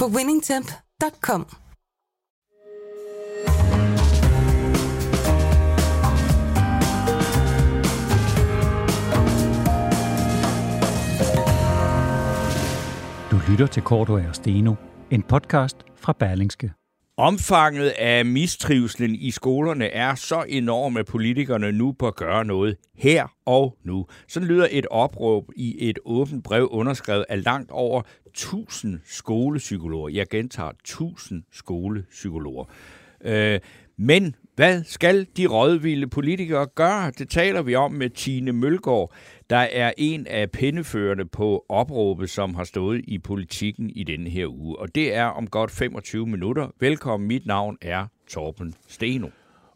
på winningtemp.com. Du lytter til Korto og Steno, en podcast fra Berlingske. Omfanget af mistrivselen i skolerne er så enorm, at politikerne nu bør gøre noget her og nu. Sådan lyder et opråb i et åbent brev underskrevet af langt over 1000 skolepsykologer. Jeg gentager 1000 skolepsykologer. Øh, men hvad skal de rådvilde politikere gøre? Det taler vi om med Tine Mølgaard, der er en af pindeførende på opråbet, som har stået i politikken i denne her uge. Og det er om godt 25 minutter. Velkommen, mit navn er Torben Steno.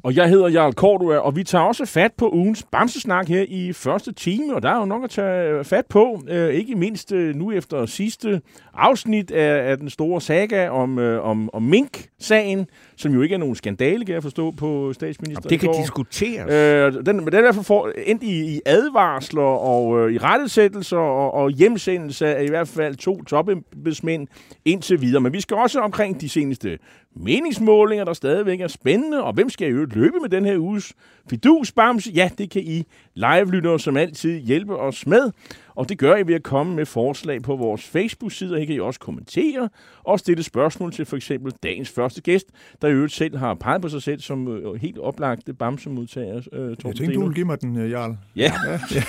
Og jeg hedder Jarl Cordua, og vi tager også fat på ugens Bamsesnak her i første time, og der er jo nok at tage fat på, øh, ikke mindst øh, nu efter sidste afsnit af, af den store saga om, øh, om, om Mink-sagen, som jo ikke er nogen skandale, kan jeg forstå, på statsministeren. Det kan diskuteres. Øh, den, men den er i hvert fald for, endt i, i advarsler og øh, i rettesættelser og, og hjemsendelse af i hvert fald to topembedsmænd indtil videre. Men vi skal også omkring de seneste meningsmålinger, der stadigvæk er spændende, og hvem skal jo løbe med den her uges fidusbamse? Ja, det kan I live-lyttere som altid hjælpe os med. Og det gør I ved at komme med forslag på vores Facebook-side, her kan I også kommentere og stille spørgsmål til for eksempel dagens første gæst, der i øvrigt selv har peget på sig selv som øh, helt oplagte bamsemodtager. Øh, jeg tænkte, du ville give mig den, uh, Jarl. Ja. ja.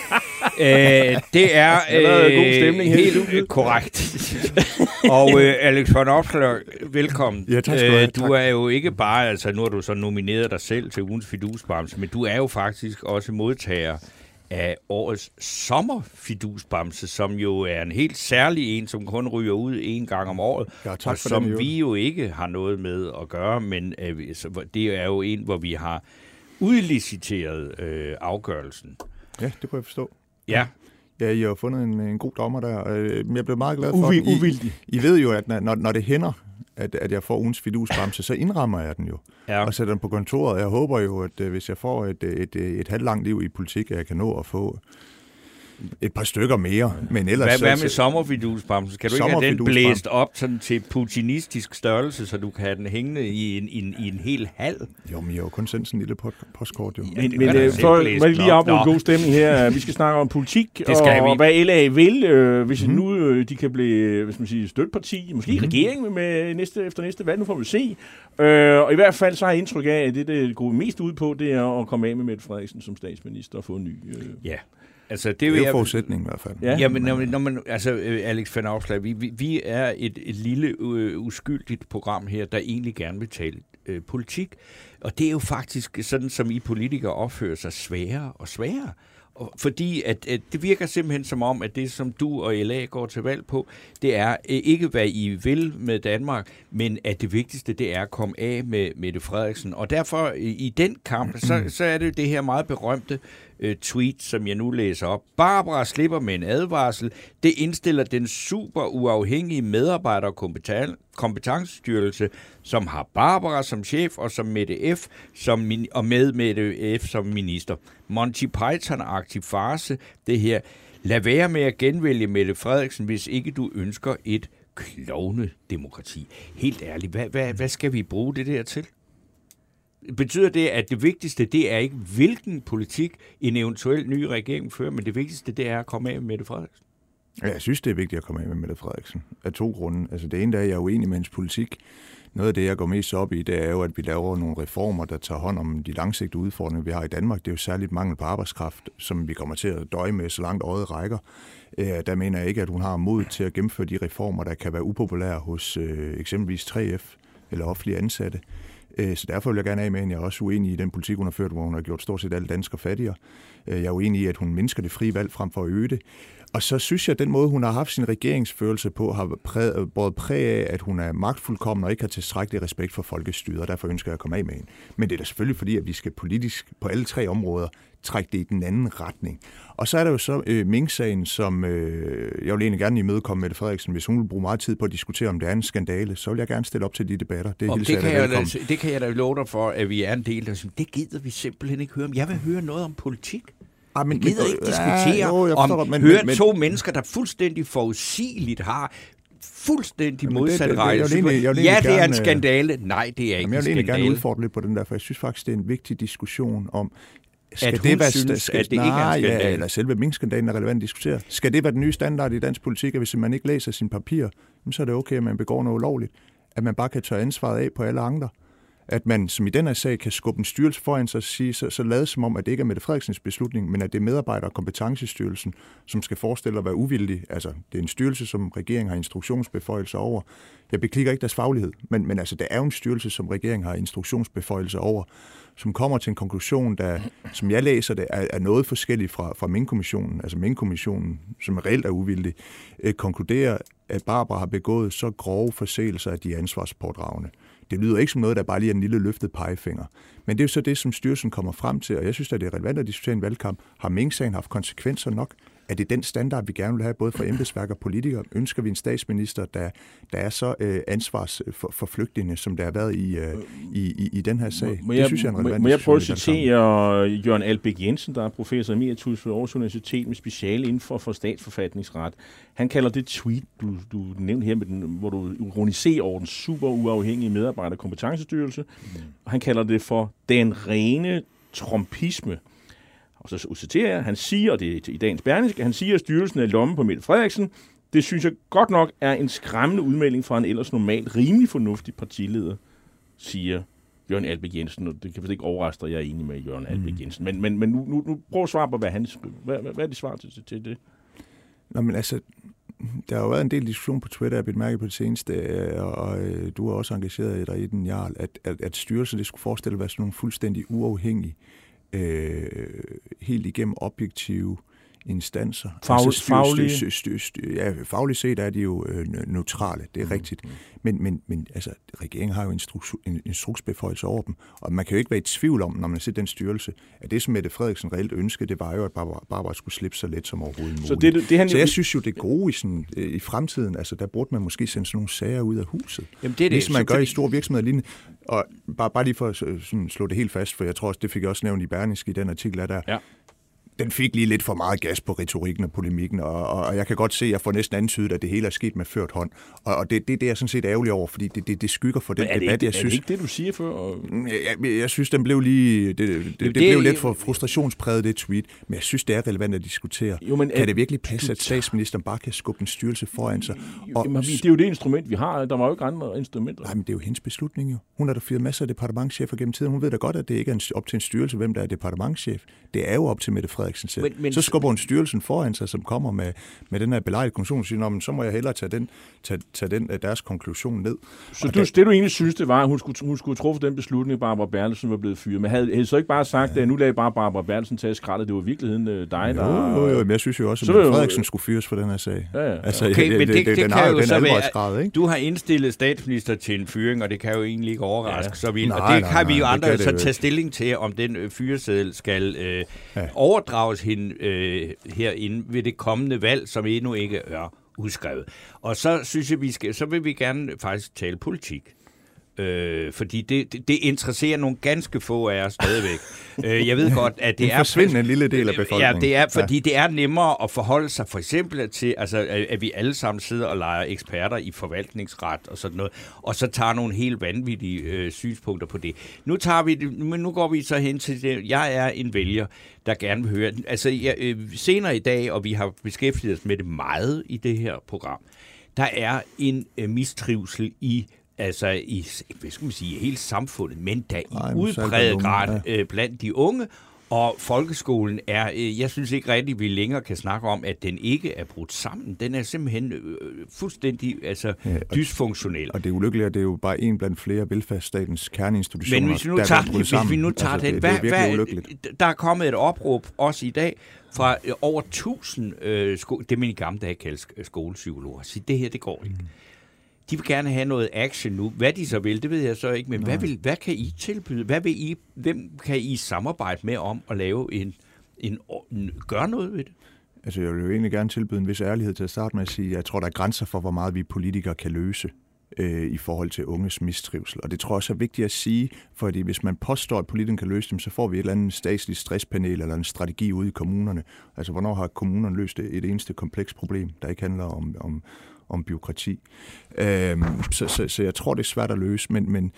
Æh, det er øh, god stemning helt her. korrekt. og øh, Alex von Opsler, velkommen. Ja, tak skal du have. Du er jo ikke bare, altså nu har du så nomineret dig selv til ugens fidusbamse, men du er jo faktisk også modtager af årets sommerfidusbamse, som jo er en helt særlig en, som kun ryger ud en gang om året, ja, og som den, vi jo ikke har noget med at gøre, men øh, det er jo en, hvor vi har udliciteret øh, afgørelsen. Ja, det kunne jeg forstå. Ja. Ja, I har fundet en, en god dommer der. Øh, jeg blev meget glad for, uvildig. I, I ved jo, at når, når det hænder, at, at jeg får ugens fidusbamse, så indrammer jeg den jo. Ja. Og sætter den på kontoret. Jeg håber jo, at øh, hvis jeg får et, et, et, et halvt langt liv i politik, at jeg kan nå at få et par stykker mere. Men ellers, hvad, hvad med sommerfidusbamsen? Kan du ikke have den blæst op sådan til putinistisk størrelse, så du kan have den hængende i en, i en, i en hel halv? Jo, men jeg har jo kun sendt sådan en lille postkort. Jo. Ja, men men øh, for må lige op en god stemning her. Vi skal snakke om politik, det skal og, og hvad LA vil, øh, hvis mm. nu øh, de kan blive hvis man siger, støtparti, måske mm. regering med næste, efter næste valg, nu får vi se. Øh, og i hvert fald så har jeg indtryk af, at det, det går mest ud på, det er at komme af med Mette Frederiksen som statsminister og få en ny... Øh, ja. Altså, det, det er jo forudsætning i hvert fald. Ja, men når, når man, altså, Alex van Afslag, vi, vi, vi er et, et lille uh, uskyldigt program her, der egentlig gerne vil tale uh, politik. Og det er jo faktisk sådan, som I politikere opfører sig sværere og sværere. Og fordi at, at det virker simpelthen som om, at det, som du og LA går til valg på, det er ikke, hvad I vil med Danmark, men at det vigtigste, det er at komme af med Mette Frederiksen. Og derfor i den kamp, så, så er det det her meget berømte øh, tweet, som jeg nu læser op. Barbara slipper med en advarsel. Det indstiller den super uafhængige medarbejder- og kompetencestyrelse, som har Barbara som chef og som Mette F. Som, og med Mette F. som minister. Monty Python-aktiv farse, det her. Lad være med at genvælge Mette Frederiksen, hvis ikke du ønsker et klovne demokrati. Helt ærligt, hvad, hvad, hvad skal vi bruge det der til? Betyder det, at det vigtigste, det er ikke, hvilken politik en eventuel ny regering fører, men det vigtigste, det er at komme af med Mette Frederiksen? Ja, jeg synes, det er vigtigt at komme af med Mette Frederiksen. Af to grunde. Altså det ene, der er, jeg er uenig med hendes politik. Noget af det, jeg går mest op i, det er jo, at vi laver nogle reformer, der tager hånd om de langsigtede udfordringer, vi har i Danmark. Det er jo særligt mangel på arbejdskraft, som vi kommer til at døje med, så langt øjet rækker. Øh, der mener jeg ikke, at hun har mod til at gennemføre de reformer, der kan være upopulære hos øh, eksempelvis 3F eller offentlige ansatte. Øh, så derfor vil jeg gerne af med hende. Jeg er også uenig i den politik, hun har ført, hvor hun har gjort stort set alle danskere fattigere. Øh, jeg er uenig i, at hun mindsker det frie valg frem for at øge det. Og så synes jeg, at den måde, hun har haft sin regeringsførelse på, har præget, både præg af, at hun er magtfuldkommen og ikke har tilstrækkelig respekt for folkestyret, og derfor ønsker jeg at komme af med hende. Men det er da selvfølgelig fordi, at vi skal politisk på alle tre områder trække det i den anden retning. Og så er der jo så øh, Mink-sagen, som øh, jeg vil egentlig gerne imødekomme med Frederiksen. Hvis hun vil bruge meget tid på at diskutere, om det er en skandale, så vil jeg gerne stille op til de debatter. Det, det, kan, jeg da, det kan jeg da love dig for, at vi er en del af. Det gider vi simpelthen ikke høre om. Jeg vil høre noget om politik. Ah, men, jeg gider ikke diskutere ja, jo, om men, høre men, to men, mennesker, der fuldstændig forudsigeligt har fuldstændig modsat rejse. Ja, det er en gerne, skandale. Nej, det er ikke jamen, jeg vil egentlig gerne udfordre lidt på den der, for jeg synes faktisk, det er en vigtig diskussion om, skal at det være, synes, skal, at det nej, ikke er en skandale. Ja, eller selve minkskandalen er relevant at diskutere. Skal det være den nye standard i dansk politik, at hvis man ikke læser sine papirer, så er det okay, at man begår noget ulovligt. At man bare kan tage ansvaret af på alle andre at man som i den her sag kan skubbe en styrelse foran sig og sige, så, så lade som om, at det ikke er Mette Frederiksens beslutning, men at det er medarbejder- og kompetencestyrelsen, som skal forestille at være uvildig. Altså, det er en styrelse, som regeringen har instruktionsbeføjelser over. Jeg beklikker ikke deres faglighed, men, men altså, det er jo en styrelse, som regeringen har instruktionsbeføjelser over, som kommer til en konklusion, der, som jeg læser det, er, er noget forskelligt fra, fra Mink-kommissionen. Altså Mink-kommissionen, som reelt er uvildig, øh, konkluderer, at Barbara har begået så grove forseelser, at de er ansvarspådragende. Det lyder ikke som noget, der bare lige er en lille løftet pegefinger. Men det er jo så det, som styrelsen kommer frem til, og jeg synes, at det er relevant at diskutere en valgkamp. Har Mink-sagen haft konsekvenser nok? Er det den standard, vi gerne vil have, både for embedsværk og politikere? Ønsker vi en statsminister, der, der er så øh, ansvars for, for flygtninge, som der har været i, øh, i, i, i den her sag? Må, det jeg, synes jeg er en relevant Må jeg prøve at citere Jørgen Albæk Jensen, der er professor emeritus ved Aarhus Universitet med speciale inden for, for statsforfatningsret. Han kalder det tweet, du, du nævnte her, med den, hvor du ironiserer over den super uafhængige medarbejder kompetencestyrelse. Mm. Han kalder det for den rene trompisme. Og så citerer jeg, han siger, og det er i dagens Berlingske, han siger, at styrelsen er lommen på Mette Frederiksen. Det synes jeg godt nok er en skræmmende udmelding fra en ellers normalt rimelig fornuftig partileder, siger Jørgen Albæk Jensen, og det kan faktisk ikke overraske at jeg er enig med Jørgen Albæk mm. Jensen. Men, men, men nu, nu, nu prøv at svare på, hvad, han, hvad, hvad, hvad er det svar til, til det? Nå, men altså, der har jo været en del diskussion på Twitter, jeg har mærke på det seneste, øh, og, og øh, du har også engageret dig i den, Jarl, at, at, at styrelsen det skulle forestille at være sådan nogle fuldstændig uafhængige øh, helt igennem objektive instanser. Fag, altså styr, faglige? Styr, styr, styr, ja, fagligt set er de jo øh, neutrale, det er mm. rigtigt. Men, men, men altså, regeringen har jo en instruksbeføjelse over dem, og man kan jo ikke være i tvivl om, når man ser den styrelse, at det, som Mette Frederiksen reelt ønskede, det var jo, at Barbara, Barbara skulle slippe så let som overhovedet muligt. Så, det, det, han... så jeg synes jo, det gode i, sådan, øh, i fremtiden, altså der burde man måske sende sådan nogle sager ud af huset. Jamen, det er det. Ligesom man gør i store virksomheder lignende. Og bare, bare lige for at sådan, slå det helt fast, for jeg tror også, det fik jeg også nævnt i Berlingske i den artikel, der, ja den fik lige lidt for meget gas på retorikken og polemikken, og, og jeg kan godt se, at jeg får næsten antydet, at det hele er sket med ført hånd. Og, og det, det, det er jeg sådan set ærgerlig over, fordi det, det, det skygger for den debat, ikke, jeg synes... Er det ikke det, du siger før? Og... Jeg, jeg, jeg synes, den blev lige... Det, det, det, det blev lidt for frustrationspræget, det tweet, men jeg synes, det er relevant at diskutere. Jo, men, kan det virkelig passe, at statsministeren bare kan skubbe en styrelse foran sig? Og, Jamen, det er jo det instrument, vi har. Der var jo ikke andre instrumenter. Nej, men det er jo hendes beslutning jo. Hun har da fyret masser af departementchefer gennem tiden. Hun ved da godt, at det ikke er op til en styrelse, hvem der er departementchef. Det er jo op til Mette Frederiksen selv. Men, men, så skubber hun styrelsen foran sig, som kommer med, med den her belejlige konklusion, og siger, men så må jeg hellere tage, den, tage, tage den, øh, deres konklusion ned. Så du, det, det, du egentlig synes, det var, at hun skulle, hun skulle tro den beslutning, at Barbara Bertelsen var blevet fyret. Men havde, havde så ikke bare sagt, ja. at nu lagde bare Barbara Bertelsen tage skraldet, det var i virkeligheden øh, dig, der... Jo, jo, jo, men jeg synes jo også, at så Frederiksen skulle fyres for den her sag. Ja, ja. Altså, okay, det, men det, det, det, det kan jo så være, ikke? du har indstillet statsminister til en fyring, og det kan jo egentlig ikke overraske ja. så vildt. Og det nej, kan nej, vi jo andre så tage stilling til, om den øh, fyreseddel skal øh, ja overdrages hende øh, herinde ved det kommende valg, som endnu ikke er udskrevet. Og så synes jeg, vi skal, så vil vi gerne faktisk tale politik. Øh, fordi det, det, det interesserer nogle ganske få af os stadigvæk. øh, jeg ved godt, at det en er... en lille del af befolkningen. Ja, det er, fordi ja. det er nemmere at forholde sig for eksempel til, altså, at vi alle sammen sidder og leger eksperter i forvaltningsret og sådan noget, og så tager nogle helt vanvittige øh, synspunkter på det. Nu, tager vi det, men nu går vi så hen til det. Jeg er en vælger, der gerne vil høre... Altså, jeg, øh, senere i dag, og vi har beskæftiget os med det meget i det her program, der er en øh, mistrivsel i altså i hvad skal man sige, hele samfundet, men da i Ej, udpræget grad ja. øh, blandt de unge, Og folkeskolen er, øh, jeg synes ikke rigtigt, vi længere kan snakke om, at den ikke er brudt sammen. Den er simpelthen øh, fuldstændig altså, ja, og, dysfunktionel. Og det er ulykkeligt, at det er jo bare en blandt flere velfærdsstatens kerneinstitutioner, Men hvis vi nu tager, der hvis vi nu tager altså, den, det, hvad, det er hvad, der er kommet et opråb også i dag fra over 1000, øh, sko- det man i gamle dage kaldte skolepsykologer. Så det her, det går ikke. Mm. De vil gerne have noget action nu. Hvad de så vil, det ved jeg så ikke, men hvad, vil, hvad kan I tilbyde? Hvad vil I, hvem kan I samarbejde med om at lave en, en, en gøre noget ved det? Altså, jeg vil jo egentlig gerne tilbyde en vis ærlighed til at starte med at sige, at jeg tror, der er grænser for, hvor meget vi politikere kan løse øh, i forhold til unges mistrivsel. Og det tror jeg også er vigtigt at sige, fordi hvis man påstår, at politikerne kan løse dem, så får vi et eller andet statsligt stresspanel eller en strategi ude i kommunerne. Altså, hvornår har kommunerne løst et eneste kompleks problem, der ikke handler om, om, om byråkrati. Øh, så, så, så jeg tror, det er svært at løse, men, men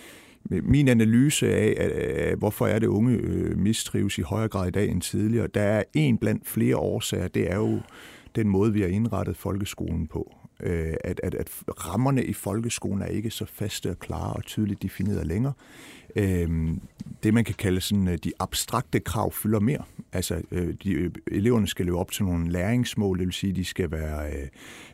min analyse af, at, at hvorfor er det unge øh, mistrives i højere grad i dag end tidligere, der er en blandt flere årsager, det er jo den måde, vi har indrettet folkeskolen på. Øh, at, at, at rammerne i folkeskolen er ikke så faste og klare og tydeligt defineret længere. Øh, det, man kan kalde sådan, øh, de abstrakte krav fylder mere. Altså, øh, de, øh, eleverne skal leve op til nogle læringsmål, det vil sige, de skal være øh,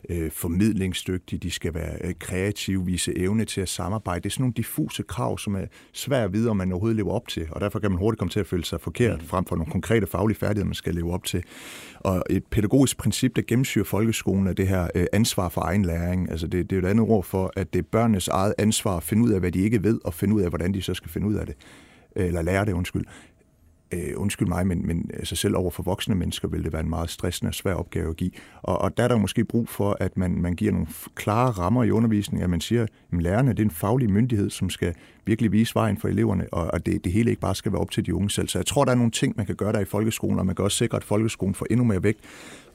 øh, formidlingsdygtige, de skal være øh, kreative, vise evne til at samarbejde. Det er sådan nogle diffuse krav, som er svært at vide, om man overhovedet lever op til, og derfor kan man hurtigt komme til at føle sig forkert, mm. frem for nogle konkrete faglige færdigheder, man skal leve op til. Og et pædagogisk princip, der gennemsyrer folkeskolen, er det her øh, ansvar for egen læring. Altså, det, det er jo et andet ord for, at det er børnenes eget ansvar at finde ud af, hvad de ikke ved, og finde ud af, hvordan de så skal finde ud af det eller lære det, undskyld. Øh, undskyld mig, men, men altså selv over for voksne mennesker vil det være en meget stressende og svær opgave at give. Og, og der er der måske brug for, at man, man giver nogle klare rammer i undervisningen, at man siger, at lærerne det er en faglig myndighed, som skal virkelig vise vejen for eleverne, og, og det, det hele ikke bare skal være op til de unge selv. Så jeg tror, der er nogle ting, man kan gøre der i folkeskolen, og man kan også sikre, at folkeskolen får endnu mere vægt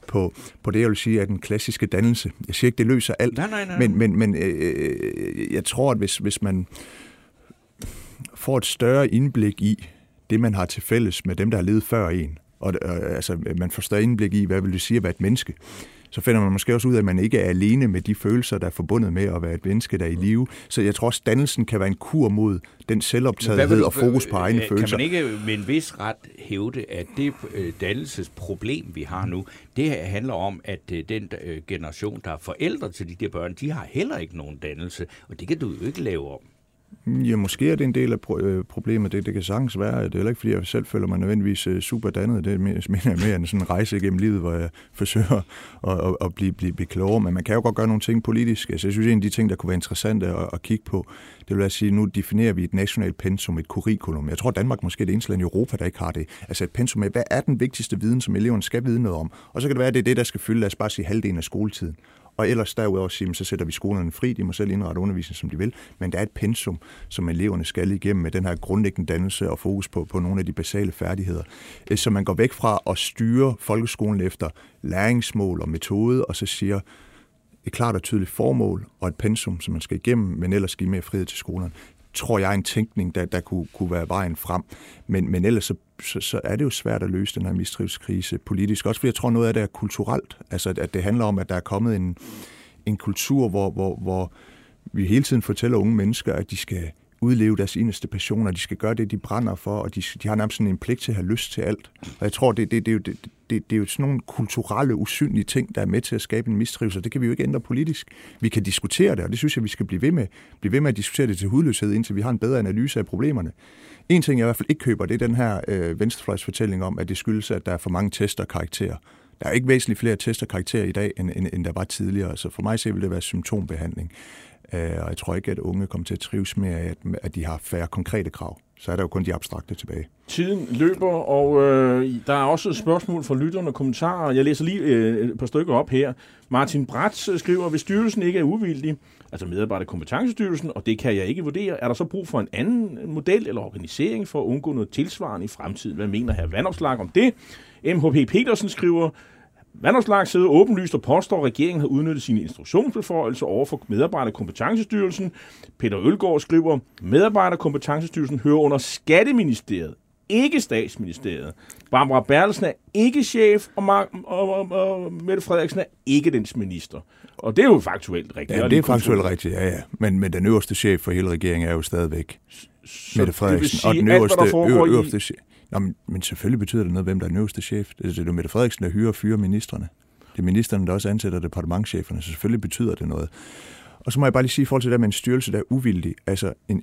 på, på det, jeg vil sige er den klassiske dannelse. Jeg siger ikke, det løser alt, nej, nej, nej. men, men, men øh, jeg tror, at hvis, hvis man får et større indblik i det, man har til fælles med dem, der har levet før en. Og øh, altså, man får større indblik i, hvad vil det sige at være et menneske. Så finder man måske også ud af, at man ikke er alene med de følelser, der er forbundet med at være et menneske, der er i live. Så jeg tror også, dannelsen kan være en kur mod den selvoptagethed og fokus på egne kan følelser. Kan man ikke med en vis ret hævde, at det øh, dannelsesproblem, vi har nu, det handler om, at øh, den generation, der er forældre til de der børn, de har heller ikke nogen dannelse, og det kan du jo ikke lave om. Mm, ja, måske er det en del af øh, problemet. Det, det kan sagtens være. Det er heller ikke, fordi jeg selv føler mig nødvendigvis øh, super dannet. Det mener jeg mere end sådan en rejse igennem livet, hvor jeg forsøger at, at, at blive, blive, blive klogere. Men man kan jo godt gøre nogle ting politisk. Altså, jeg synes, en af de ting, der kunne være interessante at, at kigge på, det vil jeg sige, nu definerer vi et nationalt pensum, et curriculum. Jeg tror, Danmark måske er det eneste land i Europa, der ikke har det. Altså et pensum med, hvad er den vigtigste viden, som eleverne skal vide noget om? Og så kan det være, at det er det, der skal fylde, lad os bare sige, halvdelen af skoletiden. Og ellers derudover sige, så sætter vi skolerne fri, de må selv indrette undervisningen, som de vil, men der er et pensum, som eleverne skal igennem med den her grundlæggende dannelse og fokus på, på nogle af de basale færdigheder. Øh, så man går væk fra at styre folkeskolen efter. Læringsmål og metode, og så siger, et klart og tydeligt formål og et pensum, som man skal igennem, men ellers give mere frihed til skolerne tror jeg, en tænkning, der, der kunne, kunne være vejen frem. Men, men ellers så, så, så er det jo svært at løse den her mistrivskrise politisk. Også fordi jeg tror, noget af det er kulturelt. Altså, at det handler om, at der er kommet en, en kultur, hvor, hvor, hvor vi hele tiden fortæller unge mennesker, at de skal udleve deres inderste passioner, de skal gøre det, de brænder for, og de, de har nærmest sådan en pligt til at have lyst til alt. Og jeg tror, det, det, det, det, det, det er jo sådan nogle kulturelle, usynlige ting, der er med til at skabe en mistrivsel. Det kan vi jo ikke ændre politisk. Vi kan diskutere det, og det synes jeg, vi skal blive ved med. Blive ved med at diskutere det til hudløshed, indtil vi har en bedre analyse af problemerne. En ting, jeg i hvert fald ikke køber, det er den her øh, venstrefløjsfortælling om, at det skyldes, at der er for mange tester og karakterer. Der er ikke væsentligt flere tester og karakterer i dag, end, end, end der var tidligere. Så for mig så vil det være symptombehandling. Øh, og jeg tror ikke, at unge kommer til at trives med, at, at de har færre konkrete krav. Så er der jo kun de abstrakte tilbage. Tiden løber, og øh, der er også et spørgsmål fra lytterne og kommentarer. Jeg læser lige øh, et par stykker op her. Martin Bratz skriver, hvis styrelsen ikke er uvildig, altså medarbejder kompetencestyrelsen, og det kan jeg ikke vurdere, er der så brug for en anden model eller organisering for at undgå noget tilsvarende i fremtiden? Hvad mener her Vandopslag om det? MHP Petersen skriver, Vandopslag sidder åbenlyst og påstår, at regeringen har udnyttet sine instruktionsbeføjelser over for Medarbejderkompetence Peter Ølgaard skriver, Medarbejderkompetence hører under Skatteministeriet, ikke Statsministeriet. Barbara Bertelsen er ikke chef, og, Mar- og, og, og Mette Frederiksen er ikke dens minister. Og det er jo faktuelt rigtigt. Ja, det er faktuelt rigtigt, ja, ja. Men, men den øverste chef for hele regeringen er jo stadigvæk så Mette Frederiksen. Sige, og den øverste, alt, ø- øverste chef Nå, men, men selvfølgelig betyder det noget, hvem der er den øverste chef. Det er jo Mette Frederiksen, der hyrer og fyrer ministerne. Det er ministerne, der også ansætter departementcheferne, så selvfølgelig betyder det noget. Og så må jeg bare lige sige i forhold til det med en styrelse, der er uvildig. Altså, en,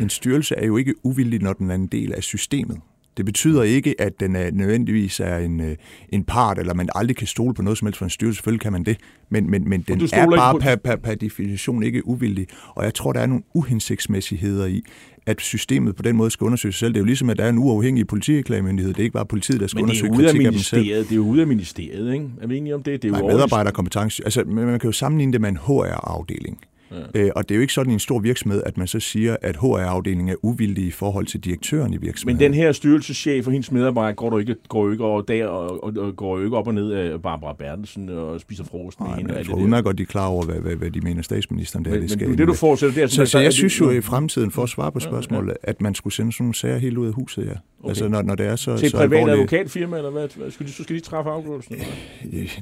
en, styrelse er jo ikke uvildig, når den er en del af systemet. Det betyder ikke, at den er nødvendigvis er en, øh, en part, eller man aldrig kan stole på noget som helst for en styrelse. Selvfølgelig kan man det, men, men, men den er bare på... per, per, per definition ikke uvildig. Og jeg tror, der er nogle uhensigtsmæssigheder i, at systemet på den måde skal undersøge sig selv. Det er jo ligesom, at der er en uafhængig politiklagemyndighed. Det er ikke bare politiet, der skal undersøge kritik af dem selv. Det er jo ude af ministeriet, ikke? Er vi enige om det? Det er jo medarbejderkompetence. Altså, man kan jo sammenligne det med en HR-afdeling. Ja. Øh, og det er jo ikke sådan i en stor virksomhed, at man så siger, at HR-afdelingen er uvildig i forhold til direktøren i virksomheden. Men den her styrelseschef og hendes medarbejder går du ikke, går jo ikke over der og, og, og går jo ikke op og ned af Barbara Bertelsen og spiser frokost med hende. Jeg tror udmærket godt, de er klar over, hvad, hvad, hvad de mener statsministeren der, men, det skal. Men det du fortsætter, det er så, så jeg synes jo i fremtiden, for at svare på spørgsmålet, at man skulle sende sådan nogle sager helt ud af huset, ja. Okay. Altså, når, når det er så, til et privat alvorligt... advokatfirma, eller hvad? Skal de, så skal de træffe afgørelsen?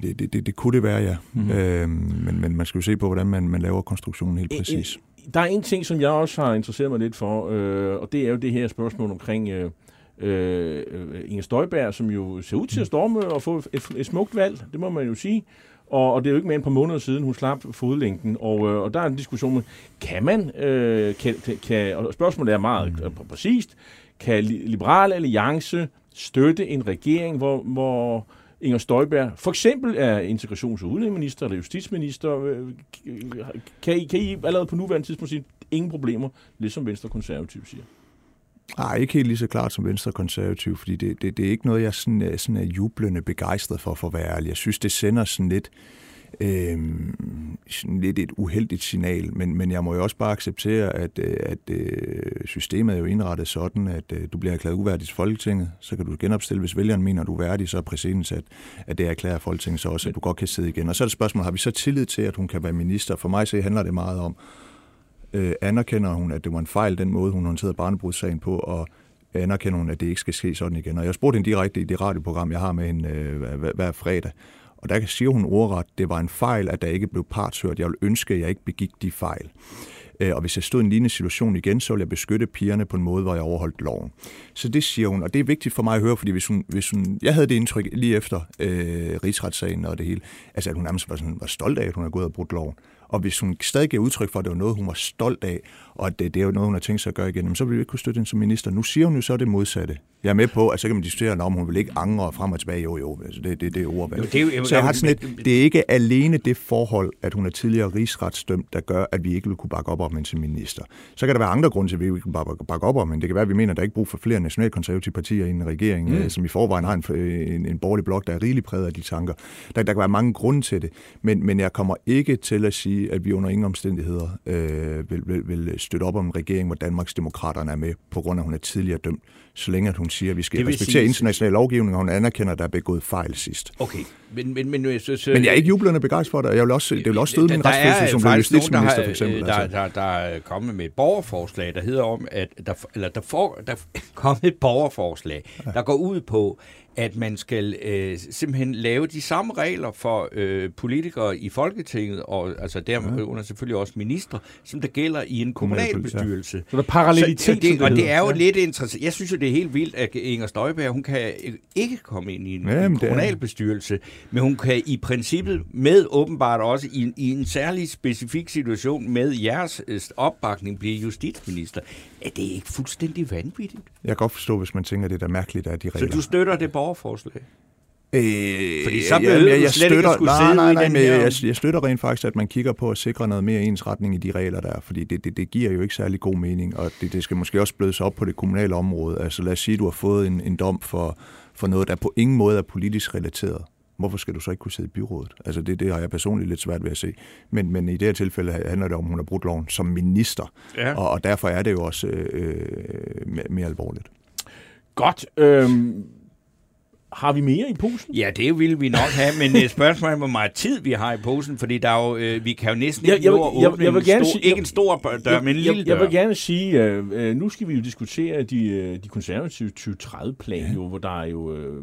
Det, det, det, det kunne det være, ja. Mm-hmm. Øhm, men, men man skal jo se på, hvordan man, man laver konstruktionen helt præcis. Der er en ting, som jeg også har interesseret mig lidt for, øh, og det er jo det her spørgsmål omkring øh, øh, Inger Støjberg, som jo ser ud til at storme og få et, et smukt valg, det må man jo sige. Og, og det er jo ikke mere end et par måneder siden, hun slap fodlængden. Og, øh, og der er en diskussion med, kan man, øh, kan, kan, og spørgsmålet er meget mm. præcist, kan Liberal Alliance støtte en regering, hvor, hvor Inger Støjberg for eksempel er integrations- og udenrigsminister eller justitsminister? Øh, kan I, kan I allerede på nuværende tidspunkt sige, ingen problemer, ligesom Venstre Konservativ siger? Nej, ikke helt lige så klart som Venstre Konservativ, fordi det, det, det er ikke noget, jeg sådan, øh, sådan er jublende begejstret for, for at være ærlig. Jeg synes, det sender sådan lidt, øh, Øhm, sådan lidt et uheldigt signal, men, men jeg må jo også bare acceptere, at, øh, at øh, systemet er jo indrettet sådan, at øh, du bliver erklæret uværdig til Folketinget, så kan du genopstille, hvis vælgeren mener, at du er værdig, så er præsidens, at, at det erklærer Folketinget så også, at du godt kan sidde igen. Og så er det spørgsmål, har vi så tillid til, at hun kan være minister? For mig så handler det meget om, øh, anerkender hun, at det var en fejl, den måde, hun håndterede barnebrudssagen på, og anerkender hun, at det ikke skal ske sådan igen. Og jeg spurgte hende direkte i det radioprogram, jeg har med hende øh, hver, hver fredag, og der siger hun ordret, det var en fejl, at der ikke blev partshørt. Jeg vil ønske, at jeg ikke begik de fejl. Øh, og hvis jeg stod i en lignende situation igen, så ville jeg beskytte pigerne på en måde, hvor jeg overholdt loven. Så det siger hun, og det er vigtigt for mig at høre, fordi hvis hun, hvis hun, jeg havde det indtryk lige efter øh, rigsretssagen og det hele, altså at hun nærmest var, sådan, var stolt af, at hun havde gået og brudt loven. Og hvis hun stadig gav udtryk for, at det var noget, hun var stolt af, og at det, det er jo noget, hun har tænkt sig at gøre igen, så ville vi ikke kunne støtte hende som minister. Nu siger hun jo så det modsatte. Jeg er med på, at så kan man diskutere, om hun vil ikke angre frem og tilbage. Jo, jo, altså det, det, det er ordvalg. Jo, det er jo, så jeg har sådan et, det er ikke alene det forhold, at hun er tidligere rigsretsdømt, der gør, at vi ikke vil kunne bakke op om hende som minister. Så kan der være andre grunde til, at vi ikke kan bakke op om hende. Det kan være, at vi mener, at der er ikke brug for flere nationalkonservative partier i en regering, mm. som i forvejen har en, en, en borgerlig blok, der er rigeligt præget af de tanker. Der, der kan være mange grunde til det, men, men jeg kommer ikke til at sige, at vi under ingen omstændigheder øh, vil, vil, vil støtte op om en regering, hvor Danmarks Demokraterne er med, på grund af, at hun er tidligere dømt, så længe at hun siger, at vi skal respektere sige... international lovgivning, og hun anerkender, at der er begået fejl sidst. Okay, men, men, men, jeg synes, men jeg er ikke jublende begejstret for det, jeg vil også, det vil også støde min retsfølelse som justitsminister, for eksempel. Der, altså. der, der, der er kommet med et borgerforslag, der hedder om, at der, eller der, får, der er kommet et borgerforslag, ja. der går ud på, at man skal øh, simpelthen lave de samme regler for øh, politikere i Folketinget, og altså derunder ja. selvfølgelig også minister, som der gælder i en kommunalbestyrelse. Så der er parallelitet. Så, så det, og det er jo ja. lidt interessant. Jeg synes jo, det er helt vildt, at Inger Støjberg, hun kan ikke komme ind i en, ja, en kommunalbestyrelse, men hun kan i princippet med åbenbart også i, i en særlig specifik situation med jeres øh, opbakning blive justitsminister. Er det ikke fuldstændig vanvittigt? Jeg kan godt forstå, hvis man tænker, at det er mærkeligt, at de regler... Så du støtter det borgerforslag? Øh, Fordi så jeg, jeg, jeg støtter, nej, nej, nej, men jeg, støtter rent faktisk, at man kigger på at sikre noget mere ensretning i de regler, der er, fordi det, det, det giver jo ikke særlig god mening, og det, det skal måske også blødes op på det kommunale område. Altså lad os sige, at du har fået en, en dom for, for noget, der på ingen måde er politisk relateret. Hvorfor skal du så ikke kunne sidde i byrådet? Altså det, det har jeg personligt lidt svært ved at se. Men, men i det her tilfælde handler det om, at hun har brudt loven som minister, ja. og, og derfor er det jo også øh, mere, mere alvorligt. Godt. Øhm Har vi mere i posen? Ja, det vil vi nok have, men et spørgsmål er, hvor meget tid vi har i posen, fordi der er jo, øh, vi kan jo næsten Jeg- ikke jeg nå vil- at jeg- åbne jeg vil en gerne stor, sige- ikke jeg- en stor dør, men en lille jeg, dør. jeg vil gerne sige, øh, øh, nu skal vi jo diskutere de, øh, de konservative 2030-plan, ja. jo, hvor der er jo, øh,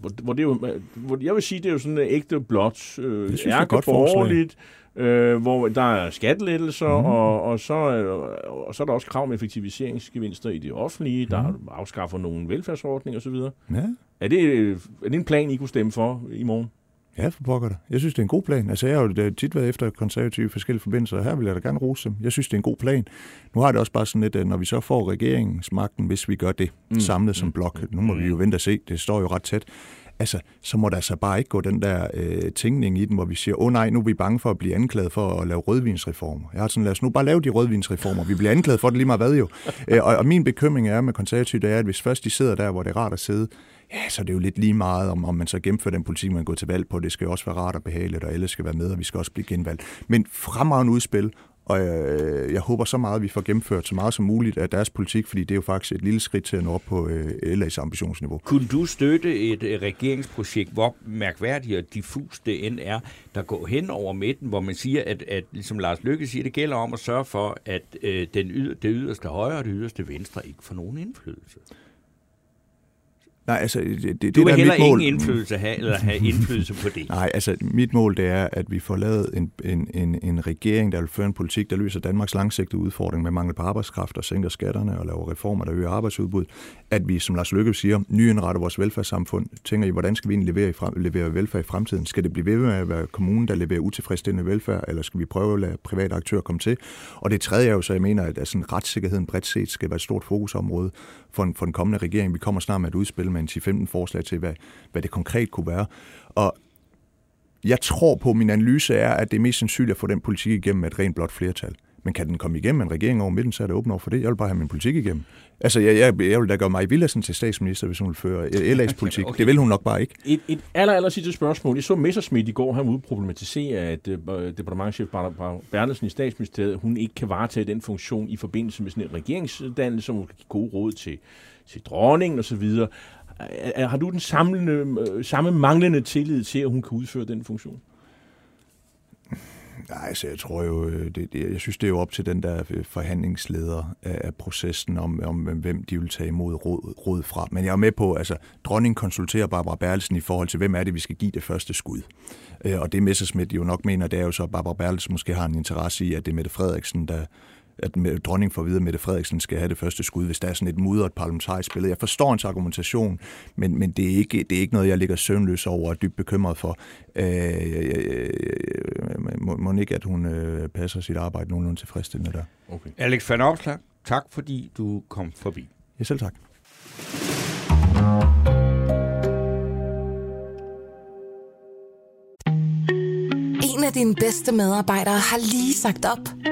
hvor, hvor det er jo, hvor, jeg vil sige, det er jo sådan en ægte blot, øh, jeg er ærkeborgerligt, øh, hvor der er skattelettelser, mm. og, og, så, øh, og så er der også krav om effektiviseringsgevinster i det offentlige, der Mhm. afskaffer nogle velfærdsordninger osv. Ja, Er det, øh, er det en plan, I kunne stemme for i morgen? Ja, for pokker det. Jeg synes, det er en god plan. Altså, jeg har jo da tit været efter konservative forskellige forbindelser, og her vil jeg da gerne rose dem. Jeg synes, det er en god plan. Nu har det også bare sådan lidt, at når vi så får regeringsmagten, hvis vi gør det mm. samlet som blok, nu må vi jo vente og se, det står jo ret tæt, altså, så må der så bare ikke gå den der øh, tænkning i den, hvor vi siger, åh oh, nej, nu er vi bange for at blive anklaget for at lave rødvinsreformer. Jeg har sådan, lad os nu bare lave de rødvinsreformer. Vi bliver anklaget for det lige meget hvad jo. Øh, og, og min bekymring er med konservative, det er, at hvis først de sidder der, hvor det er rart at sidde, ja, så er det jo lidt lige meget, om, om man så gennemfører den politik, man er gået til valg på. Det skal jo også være rart og behageligt, og alle skal være med, og vi skal også blive genvalgt. Men fremragende udspil, og øh, jeg håber så meget, at vi får gennemført så meget som muligt af deres politik, fordi det er jo faktisk et lille skridt til at nå op på øh, LA's ambitionsniveau. Kunne du støtte et øh, regeringsprojekt, hvor mærkværdigt og diffus det end er, der går hen over midten, hvor man siger, at, at ligesom Lars Lykke siger, det gælder om at sørge for, at øh, den yder, det yderste højre og det yderste venstre ikke får nogen indflydelse? Nej, altså, det, det, det Du vil er heller mit mål. ingen indflydelse have, eller have indflydelse på det. Nej, altså mit mål det er, at vi får lavet en, en, en, en regering, der vil føre en politik, der løser Danmarks langsigtede udfordring med mangel på arbejdskraft og sænker skatterne og laver reformer, der øger arbejdsudbud. At vi, som Lars Løkke siger, nyindretter vores velfærdssamfund. Tænker i, hvordan skal vi egentlig levere, i frem, levere velfærd i fremtiden? Skal det blive ved med at være kommunen, der leverer utilfredsstillende velfærd, eller skal vi prøve at lade private aktører komme til? Og det tredje er jo så, jeg mener, at altså, retssikkerheden bredt set skal være et stort fokusområde for, en, for den kommende regering. Vi kommer snart med et udspil med en 10-15 forslag til, hvad, hvad det konkret kunne være. Og jeg tror på, min analyse er, at det er mest sandsynligt at få den politik igennem med et rent blot flertal. Men kan den komme igennem med en regering over midten, så er det åbent over for det. Jeg vil bare have min politik igennem. Altså, jeg, jeg, jeg vil da gøre mig Villadsen til statsminister, hvis hun vil føre LA's politik. Okay. Det vil hun nok bare ikke. Et, et aller, aller sidste spørgsmål. Jeg så Messerschmidt i går, han ude problematisere, at øh, departementchef Bertelsen i statsministeriet, hun ikke kan varetage den funktion i forbindelse med sådan en regeringsdannelse, som hun kan give gode råd til, til dronningen osv. Har du den samlende, øh, samme manglende tillid til, at hun kan udføre den funktion? Nej, altså jeg tror jo, øh, det, det, jeg synes, det er jo op til den der øh, forhandlingsleder af, af processen, om, om hvem de vil tage imod råd, råd fra. Men jeg er med på, altså dronningen konsulterer Barbara Bertelsen i forhold til, hvem er det, vi skal give det første skud. Og det Messersmith jo nok mener, det er jo så, at Barbara Bertelsen måske har en interesse i, at det er Mette Frederiksen, der at dronningen får at vide, at Mette Frederiksen skal have det første skud, hvis der er sådan et mudret parlamentarisk billede. Jeg forstår hans argumentation, men, men det, er ikke, det er ikke noget, jeg ligger søvnløs over og er dybt bekymret for. Øh, må, må ikke, at hun øh, passer sit arbejde nogenlunde tilfredsstillende der. Okay. Alex van Opslag, tak fordi du kom forbi. Ja, selv tak. En af dine bedste medarbejdere har lige sagt op.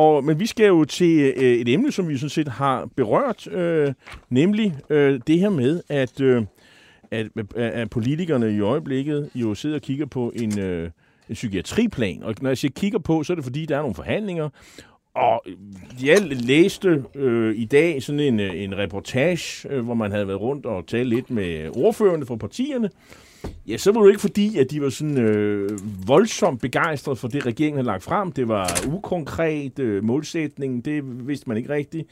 Og, men vi skal jo til øh, et emne, som vi sådan set har berørt, øh, nemlig øh, det her med, at, øh, at, at politikerne i øjeblikket jo sidder og kigger på en, øh, en psykiatriplan. Og når jeg siger kigger på, så er det fordi, der er nogle forhandlinger. Og jeg læste øh, i dag sådan en, øh, en reportage, øh, hvor man havde været rundt og talt lidt med ordførende fra partierne. Ja, så var det ikke fordi, at de var sådan øh, voldsomt begejstrede for det, regeringen havde lagt frem. Det var ukonkret øh, målsætning, det vidste man ikke rigtigt.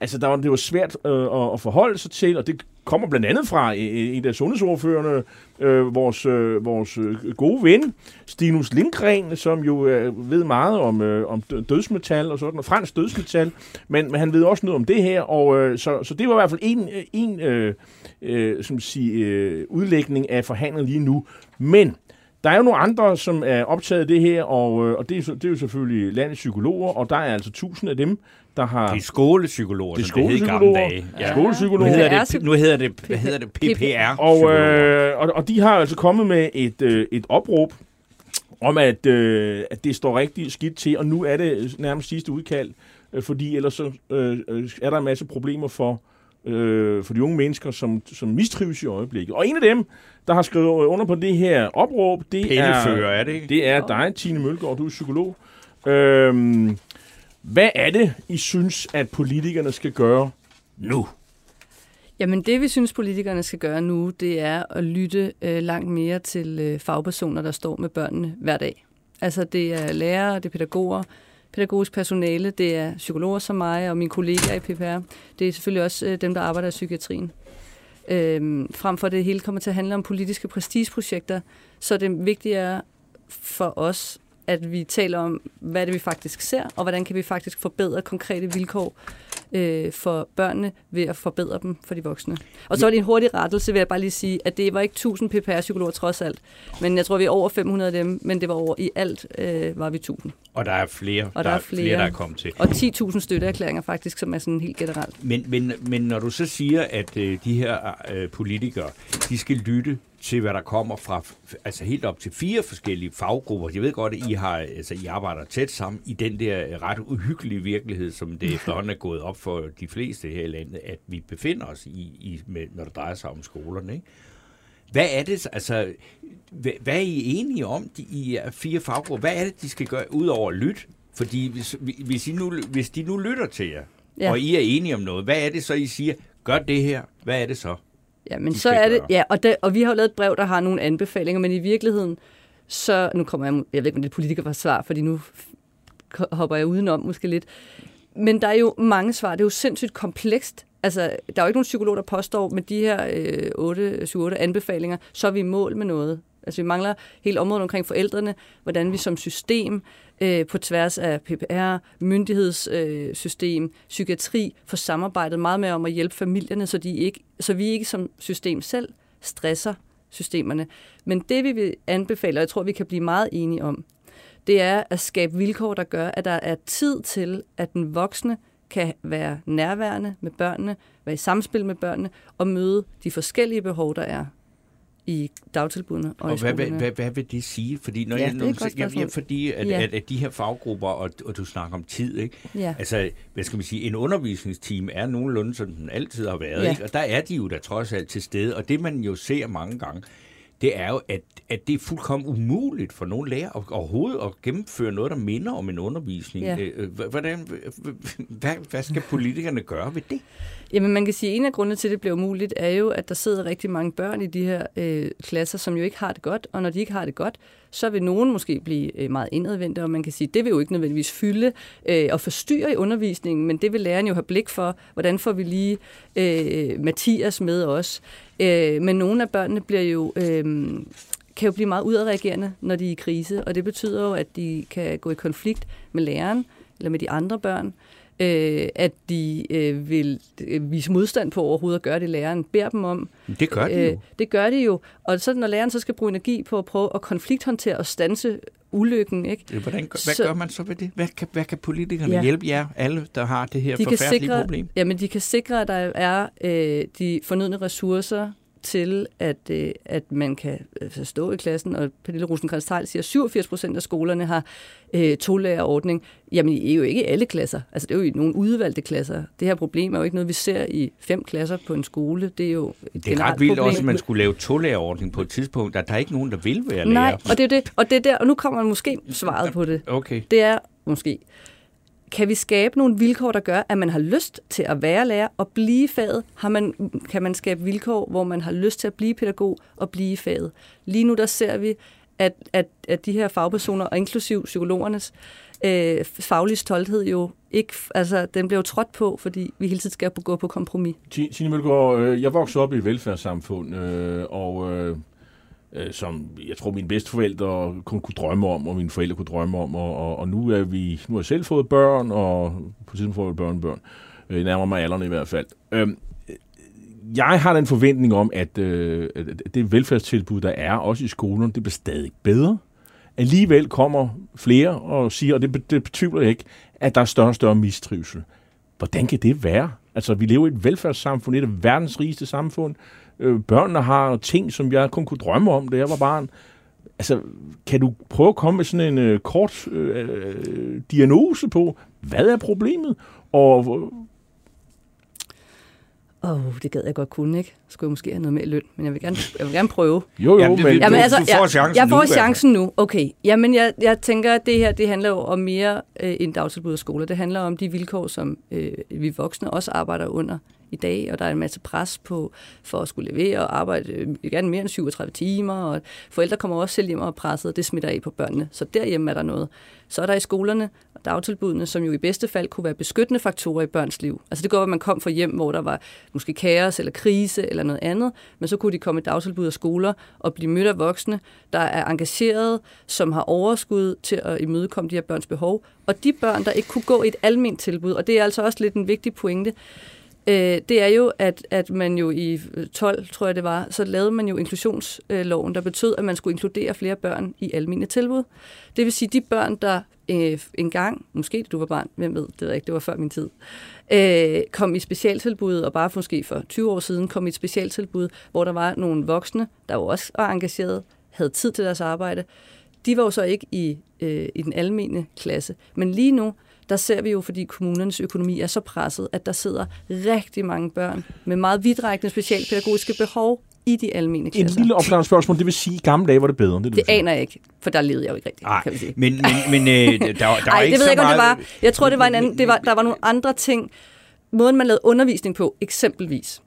Altså, der var, det var svært øh, at, at forholde sig til, og det kommer blandt andet fra øh, øh, en af sundhedsordførende, øh, vores, øh, vores øh, gode ven, Stinus Lindgren, som jo øh, ved meget om, øh, om dødsmetal og sådan, noget, fransk dødsmetal, men, men han ved også noget om det her, og øh, så, så det var i hvert fald en, en øh, øh, som sige, øh, udlægning af forhandlingen lige nu. Men Der er jo nogle andre, som er optaget af det her, og, øh, og det, er, det er jo selvfølgelig landets psykologer, og der er altså tusind af dem, der har... Det er skolepsykologer, Det er som det hed i gamle dage. Ja. Nu Skolepsykologer. hedder Det nu hedder det, hvad hedder det PPR. Og, øh, og, og de har altså kommet med et, øh, et opråb om, at, øh, at det står rigtig skidt til, og nu er det nærmest sidste udkald, øh, fordi ellers så, øh, øh, er der en masse problemer for, øh, for de unge mennesker, som, som mistrives i øjeblikket. Og en af dem, der har skrevet under på det her opråb, det er, er det ikke? det er dig, Tine Mølgaard, du er psykolog. Øhm, hvad er det, I synes, at politikerne skal gøre nu? Jamen det, vi synes, politikerne skal gøre nu, det er at lytte øh, langt mere til øh, fagpersoner, der står med børnene hver dag. Altså det er lærere, det er pædagoger, pædagogisk personale, det er psykologer som mig og mine kollegaer i PPR. Det er selvfølgelig også øh, dem, der arbejder i psykiatrien. Øhm, frem for at det hele kommer til at handle om politiske prestigeprojekter, så er det vigtigere for os, at vi taler om, hvad det vi faktisk ser, og hvordan kan vi faktisk forbedre konkrete vilkår øh, for børnene ved at forbedre dem for de voksne. Og så er det en hurtig rettelse, vil jeg bare lige sige, at det var ikke 1000 PPR-psykologer trods alt, men jeg tror, vi er over 500 af dem, men det var over i alt, øh, var vi 1000. Og der er flere, Og der er flere. flere, der er kommet til. Og 10.000 støtteerklæringer faktisk, som er sådan helt generelt. Men, men, men når du så siger, at øh, de her øh, politikere, de skal lytte til, hvad der kommer fra altså helt op til fire forskellige faggrupper. Jeg ved godt, at I, har, altså, I arbejder tæt sammen i den der ret uhyggelige virkelighed, som det efterhånden er gået op for de fleste her i landet, at vi befinder os i, i med, når det drejer sig om skolerne. Ikke? Hvad er det, altså, hvad, hvad er I enige om, de, I er fire faggrupper? Hvad er det, de skal gøre, ud over at lytte? Fordi hvis, hvis, I nu, hvis de nu lytter til jer, ja. og I er enige om noget, hvad er det så, I siger, gør det her? Hvad er det så? Ja, men så er det, ja, og, der, og vi har jo lavet et brev, der har nogle anbefalinger, men i virkeligheden, så, nu kommer jeg, jeg ved ikke, om det er politikersvar, fordi nu hopper jeg udenom måske lidt, men der er jo mange svar, det er jo sindssygt komplekst. Altså, der er jo ikke nogen psykolog, der påstår med de her øh, 8, 7-8 anbefalinger, så er vi i mål med noget. Altså, vi mangler hele området omkring forældrene, hvordan vi som system øh, på tværs af PPR, myndighedssystem, øh, psykiatri for samarbejdet meget mere om at hjælpe familierne, så, de ikke, så vi ikke som system selv stresser systemerne. Men det vi vil anbefale, og jeg tror, vi kan blive meget enige om, det er at skabe vilkår, der gør, at der er tid til, at den voksne kan være nærværende med børnene, være i samspil med børnene og møde de forskellige behov, der er i dagtilbudene og, Og i hvad, hvad, hvad, hvad vil det sige? Fordi når Ja, jeg, det når er du et godt spørgsmål. fordi at, ja. at, at de her faggrupper, og, og du snakker om tid, ikke? Ja. Altså, hvad skal man sige, en undervisningsteam er nogenlunde, som den altid har været, Ja. ikke? Og der er de jo da trods alt til stede, og det man jo ser mange gange, det er jo, at, at det er fuldkommen umuligt for nogle lærer at, overhovedet at gennemføre noget, der minder om en undervisning. Ja. Øh, Hvordan, hvad, hvad skal politikerne gøre ved det? Jamen man kan sige, at en af grundene til, at det bliver umuligt, er jo, at der sidder rigtig mange børn i de her øh, klasser, som jo ikke har det godt, og når de ikke har det godt, så vil nogen måske blive øh, meget indadvendte, og man kan sige, det vil jo ikke nødvendigvis fylde øh, og forstyrre i undervisningen, men det vil læreren jo have blik for, hvordan får vi lige øh, Mathias med os. Øh, men nogle af børnene bliver jo... Øh, kan jo blive meget udadreagerende, når de er i krise, og det betyder jo, at de kan gå i konflikt med læreren eller med de andre børn, øh, at de øh, vil øh, vise modstand på overhovedet at gøre det, læreren beder dem om. Det gør de Øh, jo. det gør de jo. Og så når læreren så skal bruge energi på at prøve at konflikthåndtere og stanse ulykken, ikke? Øh, Hvordan, gør- hvad så- gør man så ved det? Hvad kan, hvad kan politikerne Ja. hjælpe jer, alle, der har det her de kan forfærdelige sikre, problem? Jamen, de kan sikre, at der er øh, de fornødne ressourcer til, at, øh, at man kan øh, stå i klassen, og Pernille rosenkrantz siger, at 87 procent af skolerne har øh, to-lærerordning. Jamen, det er jo ikke alle klasser. Altså, det er jo i nogle udvalgte klasser. Det her problem er jo ikke noget, vi ser i fem klasser på en skole. Det er jo et Det er ret vildt problem. også, at man skulle lave to på et tidspunkt. Der, der er ikke nogen, der vil være Nej, lærer. og det er det. Og det er der, og nu kommer måske svaret på det. Okay. det er måske, kan vi skabe nogle vilkår, der gør, at man har lyst til at være lærer og blive faget? Har man, kan man skabe vilkår, hvor man har lyst til at blive pædagog og blive faget? Lige nu der ser vi, at, at, at de her fagpersoner, og inklusiv psykologernes øh, faglige stolthed jo ikke, altså den bliver jo trådt på, fordi vi hele tiden skal gå på kompromis. Tine Mølgaard, øh, jeg voksede op i et velfærdssamfund, øh, og øh, øh, som jeg tror mine bedsteforældre kun kunne drømme om, og mine forældre kunne drømme om, og, og, og nu er vi nu har jeg selv fået børn, og på tiden får jeg børnebørn. Øh, nærmer mig alderen i hvert fald. Øh, jeg har den forventning om, at øh, det velfærdstilbud, der er, også i skolen, det bliver stadig bedre. Alligevel kommer flere og siger, og det, det betyder ikke, at der er større og større mistrivsel. Hvordan kan det være? Altså, vi lever i et velfærdssamfund, et af verdens rigeste samfund. Øh, børnene har ting, som jeg kun kunne drømme om, da jeg var barn. Altså, kan du prøve at komme med sådan en øh, kort øh, diagnose på, hvad er problemet? Og Åh, oh, det gad jeg godt kunne, ikke? Skulle jeg måske have noget mere løn, men jeg vil gerne, jeg vil gerne prøve. Jo, jo, Jamen, det- men... Jamen, altså, du får jeg, chancen jeg nu, får fald. chancen nu. Okay. Jamen, jeg, jeg tænker, at det her det handler jo om mere øh, end dagtilbud og skoler. Det handler om de vilkår, som øh, vi voksne også arbejder under i dag, og der er en masse pres på for at skulle levere og arbejde øh, gerne mere end 37 timer, og forældre kommer også selv hjem og er presset, og det smitter af på børnene. Så derhjemme er der noget. Så er der i skolerne og dagtilbudene, som jo i bedste fald kunne være beskyttende faktorer i børns liv. Altså det går, at man kom fra hjem, hvor der var måske kaos eller krise eller noget andet, men så kunne de komme i dagtilbud og skoler og blive mødt af voksne, der er engagerede, som har overskud til at imødekomme de her børns behov. Og de børn, der ikke kunne gå i et almindeligt tilbud, og det er altså også lidt en vigtig pointe, øh, det er jo, at, at man jo i øh, 12, tror jeg det var, så lavede man jo inklusionsloven, der betød, at man skulle inkludere flere børn i almindelige tilbud. Det vil sige, de børn, der øh, engang, måske du var barn, hvem ved, det ved jeg ikke, det var før min tid, øh, kom i specialtilbud, og bare måske for 20 år siden kom i et specialtilbud, hvor der var nogle voksne, der jo også var engageret, havde tid til deres arbejde. De var jo så ikke i, øh, i den almene klasse. Men lige nu, der ser vi jo, fordi kommunernes økonomi er så presset, at der sidder rigtig mange børn med meget vidtrækkende specialpædagogiske behov i de almene En klasser. lille opklarende spørgsmål, det vil sige, at i gamle dage var det bedre. Det, Det aner jeg ikke, for der levede jeg jo ikke rigtigt, Nej, kan vi sige. men, men, men øh, der, der var Nej, ikke det ved så jeg ikke, om det meget... var. Jeg tror, det var en anden, det var, der var nogle andre ting. Måden, man lavede undervisning på, eksempelvis,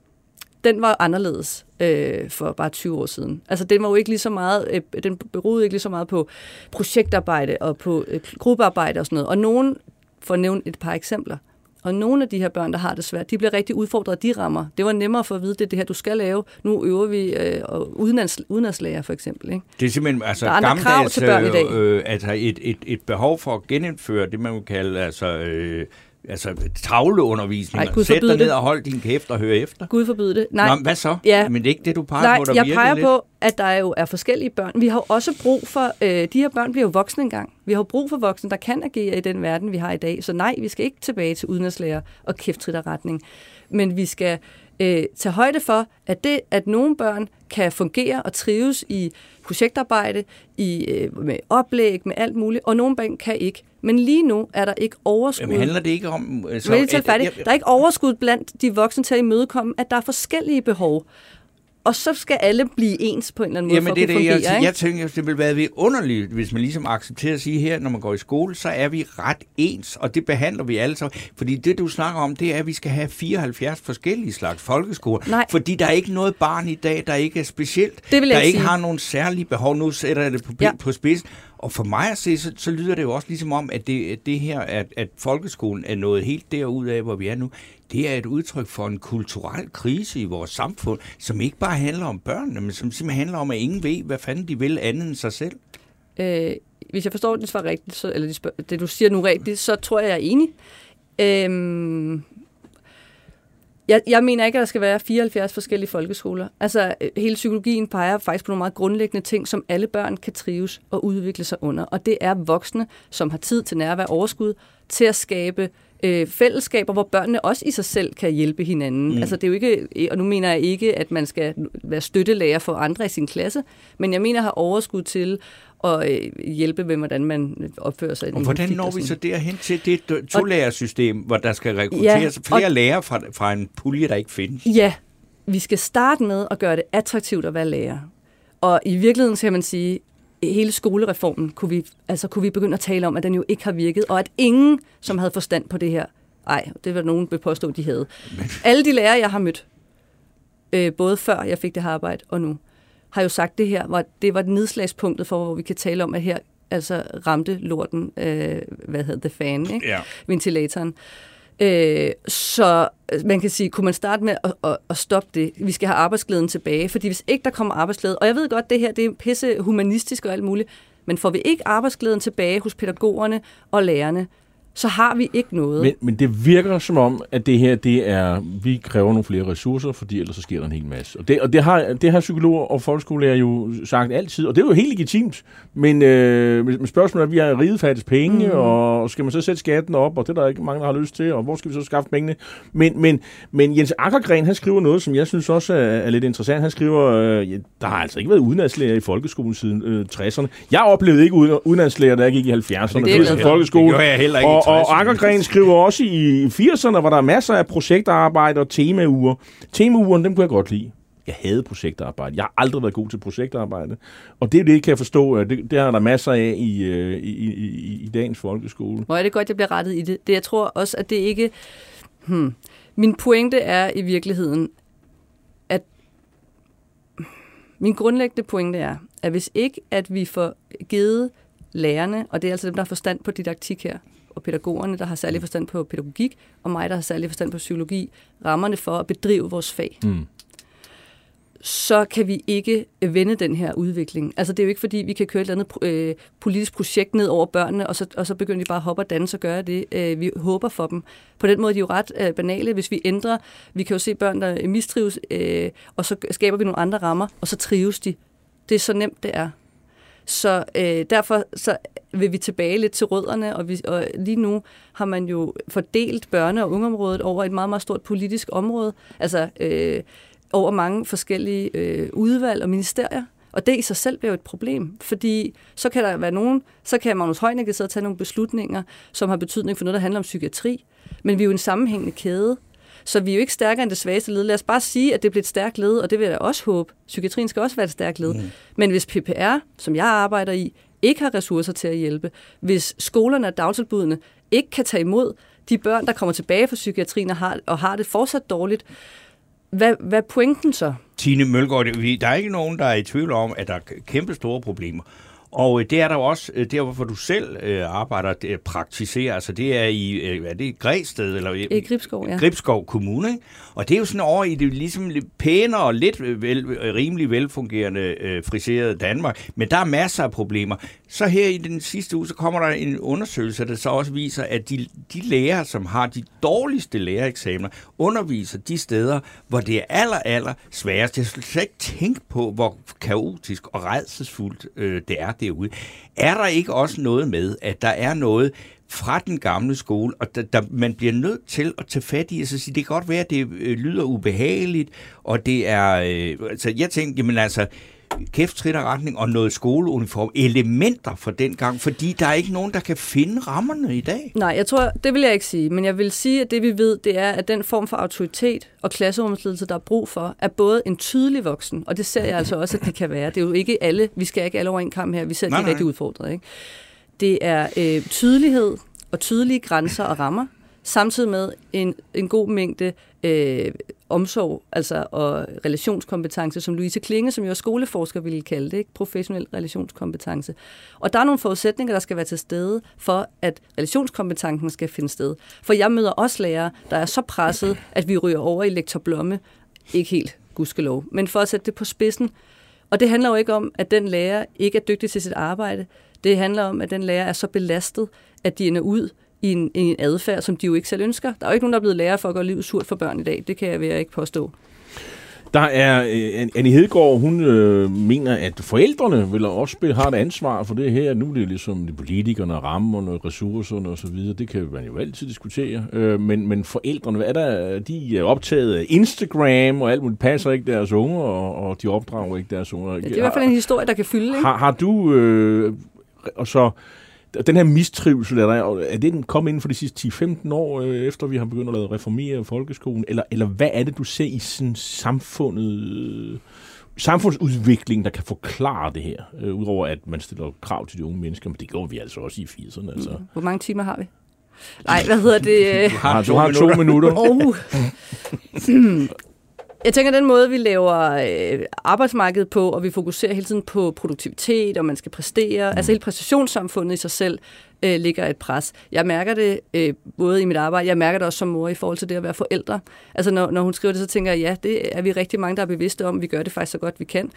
den var anderledes øh, for bare 20 år siden. Altså, den var jo ikke lige så meget, øh, den beroede ikke lige så meget på projektarbejde og på øh, gruppearbejde og sådan noget. Og nogen, for at nævne et par eksempler, og nogle af de her børn, der har det svært, de bliver rigtig udfordret de rammer. Det var nemmere for at vide, det er det her, du skal lave. Nu øver vi øh, udenlands, udenlandslærer for eksempel. Ikke? Det er simpelthen altså, Der er andre krav til børn i dag. Øh, altså et, et, et behov for at genindføre det, man vil kalde altså, øh, altså tavleundervisning. Ej, Gud Sæt dig ned og hold din kæft og hør efter. Gud forbyde det. Nej, Nå, hvad så? Ja. Men det er ikke det, du peger Nej, på, der jeg peger lidt. på, at der jo er forskellige børn. Vi har jo også brug for, øh, de her børn bliver jo voksne engang. Vi har jo brug for voksne, der kan agere i den verden, vi har i dag. Så nej, vi skal ikke tilbage til udenlandslærer og kæfttritterretning. Men vi skal øh, tage højde for, at det, at nogle børn kan fungere og trives i projektarbejde, i, øh, med oplæg, med alt muligt, og nogle børn kan ikke. Men lige nu er der ikke overskud. Jamen, handler det ikke om... øh, Så, Så, færdig. jeg- Der er ikke overskud blandt de voksne til at imødekomme, at der er forskellige behov. Og så skal alle blive ens på en eller anden måde Jamen, for det at kunne det, jeg, fungere. jeg, ikke? jeg tænker, det vil være underligt, hvis man ligesom accepterer at sige her, når man går i skole, så er vi ret ens, og det behandler vi alle sammen. Fordi det, du snakker om, det er, at vi skal have 74 forskellige slags folkeskoler. Nej. Fordi der er ikke noget barn i dag, der ikke er specielt, Det vil jeg der ikke sige. har nogen særlige behov. Nu sætter jeg det på, ja. på spidsen. Og for mig at se, så, så lyder det jo også ligesom om, at det, det her, at, at folkeskolen er noget helt derud af, hvor vi er nu, det er et udtryk for en kulturel krise i vores samfund, som ikke bare handler om børnene, men som simpelthen handler om, at ingen ved, hvad fanden de vil andet end sig selv. Øh, hvis jeg forstår dit svar rigtigt, så, eller det, det du siger nu rigtigt, så tror jeg, jeg er enig. Øhm, jeg, jeg mener ikke, at der skal være 74 forskellige folkeskoler. Altså, øh, hele psykologien peger faktisk på nogle meget grundlæggende ting, som alle børn kan trives og udvikle sig under. Og det er voksne, som har tid til nærvær overskud, til at skabe øh, fællesskaber, hvor børnene også i sig selv kan hjælpe hinanden. Mm. Altså, det er jo ikke, og nu mener jeg ikke, at man skal være støttelærer for andre i sin klasse, men jeg mener at have overskud til at øh, hjælpe med, hvordan man opfører sig. i Og hvordan når vi så derhen til det to-lærersystem, hvor der skal rekrutteres Ja, flere og- lærere fra, fra en pulje, der ikke findes? Ja, vi skal starte med at gøre det attraktivt at være lærer. Og i virkeligheden så kan man sige, hele skolereformen kunne vi, altså kunne vi begynde at tale om, at den jo ikke har virket, og at ingen, som havde forstand på det her, ej, det var nogen vil påstå, de havde. Alle de lærere, jeg har mødt, øh, både før jeg fik det her arbejde og nu, har jo sagt det her, var, det var nedslagspunktet for, hvor vi kan tale om, at her altså ramte lorten, øh, hvad hedder det, fan, ikke? Ja. ventilatoren. Øh, Øh, så øh, man kan sige, kunne man starte med at, at, at stoppe det? Vi skal have arbejdsglæden tilbage, fordi hvis ikke der kommer arbejdsglæde, og jeg ved godt, det her det er pisse humanistisk og alt muligt, men får vi ikke arbejdsglæden tilbage hos pædagogerne og lærerne, så har vi ikke noget. Men, men det virker som om, at det her, det er, vi kræver nogle flere ressourcer, fordi ellers så sker der en hel masse. Og det, og det, har, det har psykologer og folkeskolelærer jo sagt altid, og det er jo helt legitimt. Men, øh, men spørgsmålet er, at vi har riget fattes penge, mm. og skal man så sætte skatten op, og det er der ikke mange, der har lyst til, og hvor skal vi så skaffe pengene? Men, men, men Jens Akkergren, han skriver noget, som jeg synes også er, er lidt interessant. Han skriver, øh, ja, der har altså ikke været udenlandslærer i folkeskolen siden øh, 60'erne. Jeg oplevede ikke udenlandslærer, da jeg gik i 70'erne. Det i folkeskole. Det gør jeg heller ikke i Og, og 60'erne. Akkergren skriver også i 80'erne, hvor der er masser af projektarbejde og temauger. Temaugerne, dem kunne jeg godt lide. Jeg havde projektarbejde. Jeg har aldrig været god til projektarbejde. Og det er det, kan jeg forstå. Det, det har der masser af i, øh, i, i, i, i dagens folkeskole. Hvor er det godt, jeg bliver rettet i det. det jeg tror også, at det ikke... Hmm. Min pointe er i virkeligheden, at min grundlæggende pointe er, at hvis ikke, at vi får givet lærerne, og det er altså dem, der har forstand på didaktik her, og pædagogerne, der har særlig forstand på pædagogik, og mig, der har særlig forstand på psykologi, rammerne for at bedrive vores fag. Mm. så kan vi ikke vende den her udvikling. Altså det er jo ikke fordi, vi kan køre et eller andet øh, politisk projekt ned over børnene, og så, og så begynder de bare at hoppe og danse og gøre det. Øh, vi håber for dem. På den måde er de jo ret øh, banale. Hvis vi ændrer, vi kan jo se børn, der mistrives, øh, og så skaber vi nogle andre rammer, og så trives de. Det er så nemt, det er. Så øh, derfor så vil vi tilbage lidt til rødderne, og, vi, og lige nu har man jo fordelt børne- og ungeområdet over et meget, meget stort politisk område, altså øh, over mange forskellige øh, udvalg og ministerier. Og det i sig selv bliver jo et problem, fordi så kan der være nogen, så kan Magnus Heunicke sidde og tage nogle beslutninger, som har betydning for noget, der handler om psykiatri, men vi er jo en sammenhængende kæde. Så vi er jo ikke stærkere end det svageste led. Lad os bare sige, at det bliver et stærkt led, og det vil jeg også håbe. Psykiatrien skal også være et stærkt led. Mm. Men hvis PPR, som jeg arbejder i, ikke har ressourcer til at hjælpe, hvis skolerne og dagtilbudene ikke kan tage imod de børn, der kommer tilbage fra psykiatrien og har, og har det fortsat dårligt, hvad, hvad er pointen så? Tine Mølgaard, der er ikke nogen, der er i tvivl om, at der er kæmpe store problemer. Og øh, det er der jo også, øh, der hvor du selv øh, arbejder, det, praktiserer, altså det er i, øh, er det Græsted? Eller, I Gribskov, ja. Gribskov Kommune, ikke? Og det er jo sådan over i det ligesom lidt pænere og lidt vel, rimelig velfungerende øh, friserede Danmark, men der er masser af problemer. Så her i den sidste uge, så kommer der en undersøgelse, der så også viser, at de, de lærere, som har de dårligste lærereksamener, underviser de steder, hvor det er aller, aller sværest. Jeg skulle slet ikke tænke på, hvor kaotisk og redselsfuldt øh, det er derude. Er der ikke også noget med, at der er noget fra den gamle skole, og der, der, man bliver nødt til at tage fat i, og så sige, det kan godt være, at det øh, lyder ubehageligt, og det er, øh, altså jeg tænkte, jamen altså, kæft, trit og retning og noget skoleuniform, elementer fra den gang, fordi der er ikke nogen, der kan finde rammerne i dag. Nej, jeg tror, det vil jeg ikke sige, men jeg vil sige, at det vi ved, det er, at den form for autoritet og klasserumsledelse, der er brug for, er både en tydelig voksen, og det ser jeg altså også, at de kan være. Det er jo ikke alle, vi skal ikke alle over en kamp her, vi ser, at de Nej, er nej. rigtig udfordret. Ikke? Det er øh, tydelighed og tydelige grænser og rammer, samtidig med en, en god mængde øh, omsorg altså, og relationskompetence, som Louise Klinge, som jo er skoleforsker, ville kalde det, ikke? professionel relationskompetence. Og der er nogle forudsætninger, der skal være til stede for, at relationskompetencen skal finde sted. For jeg møder også lærere, der er så presset, at vi ryger over i lektor Blomme. Ikke helt, gudskelov. Men for at sætte det på spidsen. Og det handler jo ikke om, at den lærer ikke er dygtig til sit arbejde. Det handler om, at den lærer er så belastet, at de ender ud i en, i en adfærd, som de jo ikke selv ønsker. Der er jo ikke nogen, der er blevet lærer for at gøre livet surt for børn i dag. Det kan jeg ved at ikke påstå. Der er, øh, Annie Hedegaard, hun øh, mener, at forældrene vil også spille, har et ansvar for det her. Nu er det ligesom de politikerne, rammerne, ressourcerne osv. Det kan man jo altid diskutere. Øh, men, men forældrene, hvad er der, de er optaget af Instagram og alt muligt, passer ikke deres unger, og, og de opdrager ikke deres unger. Ja, det er i hvert fald en historie, der kan fylde. Ikke? Har, har du, øh, og så den her mistrivsel, er, der, er det kommet inden for de sidste 10-15 år, øh, efter vi har begyndt at lade reformere folkeskolen, eller, eller hvad er det, du ser i sådan samfundet, øh, samfundsudvikling, der kan forklare det her, øh, udover at man stiller krav til de unge mennesker, men det gjorde vi altså også i 80'erne. Altså. Hvor mange timer har vi? Nej, hvad hedder det? Har, du har to minutter. Oh. Jeg tænker, den måde, vi laver øh, arbejdsmarkedet på, og vi fokuserer hele tiden på produktivitet, og man skal præstere, mm. altså hele præstationssamfundet i sig selv, øh, ligger et pres. Jeg mærker det øh, både i mit arbejde, jeg mærker det også som mor i forhold til det at være forældre. Altså når, når hun skriver det, så tænker jeg, ja, det er vi rigtig mange, der er bevidste om. Vi gør det faktisk så godt, vi kan.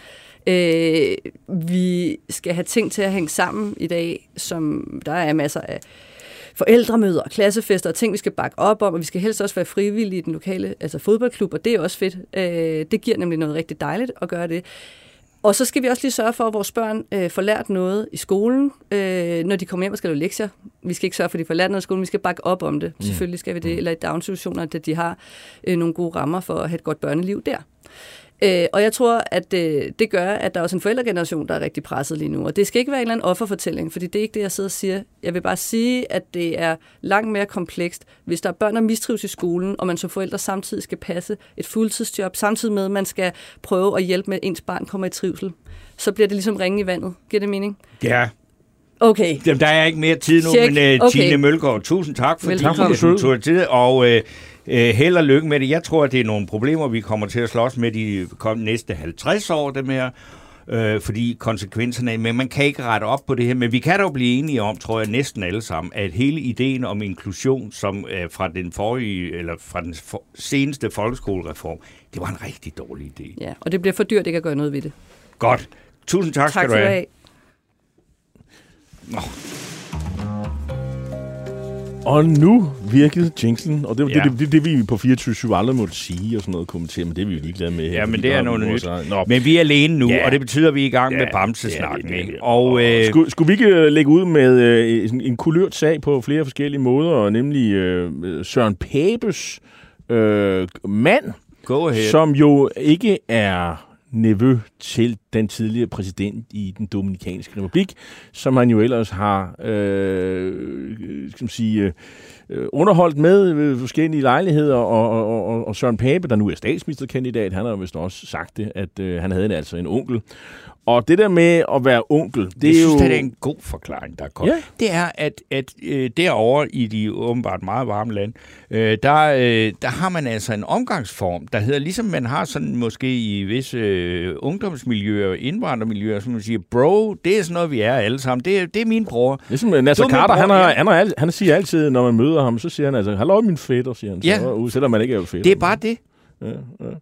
Øh, vi skal have ting til at hænge sammen i dag, som der er masser af forældremøder, klassefester og ting, vi skal bakke op om, og vi skal helst også være frivillige i den lokale altså fodboldklub, og det er også fedt. Øh, det giver nemlig noget rigtig dejligt at gøre det. Og så skal vi også lige sørge for, at vores børn øh, får lært noget i skolen, øh, når de kommer hjem og skal lave lektier. Vi skal ikke sørge for, at de får lært noget i skolen, vi skal bakke op om det. Mm. Selvfølgelig skal vi det. Eller i daginstitutioner, at de har øh, nogle gode rammer for at have et godt børneliv der. Øh, og jeg tror, at øh, det gør, at der er også en forældregeneration, der er rigtig presset lige nu. Og det skal ikke være en eller anden offerfortælling, fordi det er ikke det, jeg sidder og siger. Jeg vil bare sige, at det er langt mere komplekst. Hvis der er børn, der mistrives i skolen, og man som forældre samtidig skal passe et fuldtidsjob, samtidig med, at man skal prøve at hjælpe med, at ens barn kommer i trivsel, så bliver det ligesom ringe i vandet. Giver det mening? Ja, Okay. Jamen, der er ikke mere tid nu, Check. men uh, Okay. Tine Mølgaard, tusind tak for Velkommen. at du tog tid, og uh, uh, held og lykke med det. Jeg tror, at det er nogle problemer, vi kommer til at slås med de næste 50 år, dem her, øh, fordi konsekvenserne, men man kan ikke rette op på det her, men vi kan dog blive enige om, tror jeg næsten alle sammen, at hele ideen om inklusion, som uh, fra den forrige, eller fra den for, seneste folkeskolereform, det var en rigtig dårlig idé. Ja, og det bliver for dyrt ikke at gøre noget ved det. Godt. Tusind tak, Tak skal skal du du have. have. Og nu virkede jinxen, og det, Ja. ja. det, det, det, det vi på 24 aldrig måtte sige og sådan noget kommentere, men det er vi ligeglade med. Ja, men det er noget nyt. Nå, Men vi er alene nu, Ja. og det betyder, at vi er i gang Ja, med bamsesnakken. det, det ikke? det. Og øh, skulle, skulle vi ikke øh, lægge ud med øh, en, en kulørt sag på flere forskellige måder, nemlig øh, Søren Papes øh, mand, go ahead. som jo ikke er nevø til den tidligere præsident i den Dominikanske Republik, som han jo ellers har øh, skal man sige, øh, underholdt med ved forskellige lejligheder, og, og, og, og Søren Pape, der nu er statsministerkandidat, han har jo vist også sagt det, at øh, han havde altså en onkel. Og det der med at være onkel, det det er jeg synes, jo... det er en god forklaring, der er kommet. Ja. Det er, at, at øh, derovre i de åbenbart meget varme land, øh, der, øh, der har man altså en omgangsform, der hedder, ligesom man har sådan måske i visse øh, ungdomsmiljøer, indvandrermiljøer, som man siger, bro, det er sådan noget, vi er alle sammen. Det det er min bror. Ligesom øh, Nasser er Carter, han, bror, har, ja. han, har, han siger altid, når man møder ham, så siger han altså, hallo min fætter, siger han. Så, Ja. uh, selvom man ikke er fætter. Det er bare det. Ja, ja.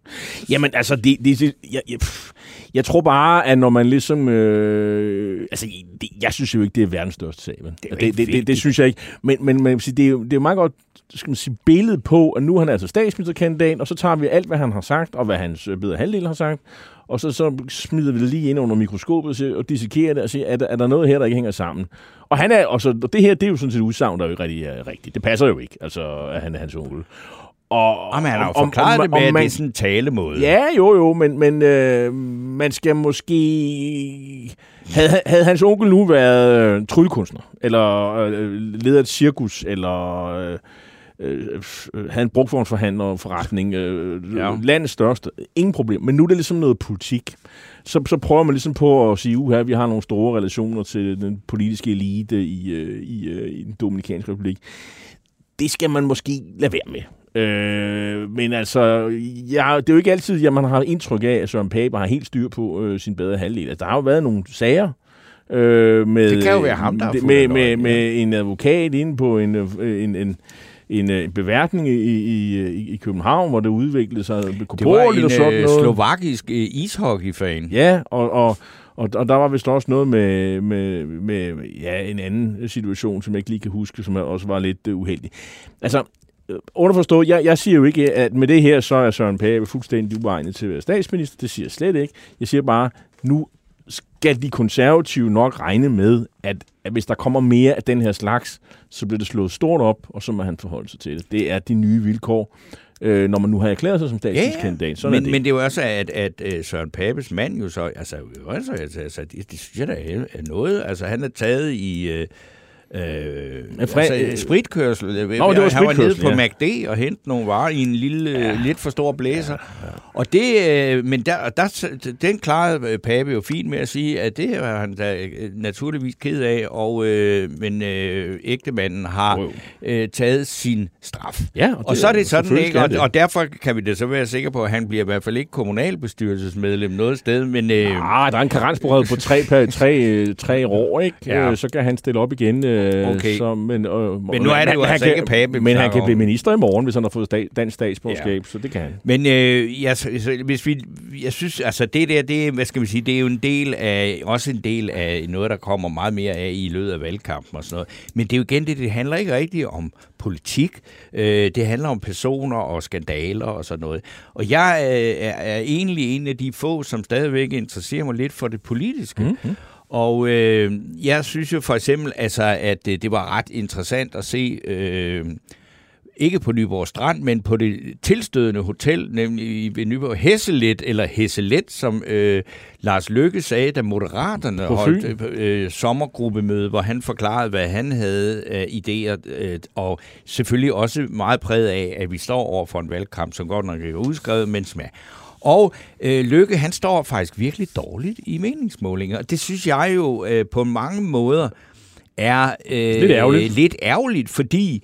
Jamen altså, det, det, det, jeg, jeg, pff, jeg tror bare, at når man ligesom... Øh, altså, det, jeg synes jo ikke, det er verdens største sag. Men. Det det, det, det, det synes jeg ikke. Men, men, vil sige, det, er jo, det er jo meget godt skal man sige, billede på, at nu er han altså statsministerkandidat, og så tager vi alt, hvad han har sagt, og hvad hans øh, bedre halvdel har sagt, og så, så smider vi det lige ind under mikroskopet og dissekerer det og siger, er der, er der noget her, der ikke hænger sammen? Og, han er, og, så, og det her, det er jo sådan set et udsagn, der er jo ikke rigtig er rigtigt. Det passer jo ikke, altså, at han er hans onkel. Og, Jamen, han har jo om- forklaret om- det med, om at man- det er sådan en talemåde. Ja, jo, jo, men, men øh, man skal måske... Havde, havde hans onkel nu været øh, tryllekunstner, eller øh, leder et cirkus, eller øh, øh, havde en brugtvognsforhandler forretning, øh, ja. landets største, ingen problem. Men nu er det ligesom noget politik. Så, så prøver man ligesom på at sige, uha, vi har nogle store relationer til den politiske elite i, øh, i, øh, i den Dominikanske Republik. Det skal man måske lade være med. Øh, men altså, ja, det er jo ikke altid, at man har indtryk af, at Søren Pape har helt styr på øh, sin bedre halvdel. Altså, der har jo været nogle sager, Øh, med, Det kan jo være ham, der med, med, løgn, med en advokat inde på en, øh, en, en, en, en beværtning i, i, i, i København, hvor det udviklede sig Det var korporligt og sådan en øh, noget. slovakisk øh, ishockey-fan. Ja, og, og, og, og der var vist også noget med, med, med ja, en anden situation, som jeg ikke lige kan huske, som også var lidt uh, uheldig. Altså, øh, underforstået, jeg, jeg siger jo ikke, at med det her, så er Søren Pape fuldstændig uegnet til at være statsminister. Det siger jeg slet ikke. Jeg siger bare, nu skal de konservative nok regne med, at, at hvis der kommer mere af den her slags, så bliver det slået stort op, og så må han forholde sig til det. Det er de nye vilkår, øh, når man nu har erklæret sig som statsministerkandidat. Sådan men, er det. men det er jo også, at, at, at Søren Papes mand jo så, altså, altså, altså, det, det synes jeg da er er noget. Altså, han er taget i... Øh, Øh, fre- altså, spritkørsel. det var han var nede spritkørsel, på ja. MACD og hentede nogle varer i en lille, ja. lidt for stor blæser. Ja, ja. Og det, øh, men der, der, den klarede øh, Pape jo fint med at sige, at det var han da øh, naturligvis ked af, og, øh, men øh, ægtemanden har Wow. øh, taget sin straf. Ja, Og, og så er det sådan, ikke? Og, det. og derfor kan vi da så være sikre på, at han bliver i hvert fald ikke kommunalbestyrelsesmedlem noget sted, men... Øh, Ah, der er en karensbered på tre, tre, øh, tre år, ikke? Ja. Ja. Så kan han stille op igen. Øh, Okay. Så, men, øh, Men nu er det jo han altså kan, ikke pape, vi Men han kan blive minister i morgen, hvis han har fået sta- dansk statsborgerskab, ja. så det kan han. Men øh, jeg, så, hvis vi, jeg synes, altså det der, det, hvad skal man sige, det er jo en del af, også en del af noget, der kommer meget mere af i løbet af valgkampen og sådan noget. Men det er jo igen det, det handler ikke rigtigt om politik. Øh, det handler om personer og skandaler og sådan noget. Og jeg øh, er, er egentlig en af de få, som stadigvæk interesserer mig lidt for det politiske. Mm-hmm. Og øh, jeg synes jo for eksempel, altså, at øh, det var ret interessant at se... Øh, ikke på Nyborg Strand, men på det tilstødende hotel, nemlig ved Nyborg Hesselet, eller Hesselet, som øh, Lars Løkke sagde, da Moderaterne holdt Fyn. øh, sommergruppemøde, hvor han forklarede, hvad han havde af idéer, øh, og selvfølgelig også meget præget af, at vi står over for en valgkamp, som godt nok ikke er udskrevet, men smag. Og øh, Lykke, han står faktisk virkelig dårligt i meningsmålinger, det synes jeg jo øh, på mange måder er øh, Lidt ærgerligt. lidt ærgerligt, fordi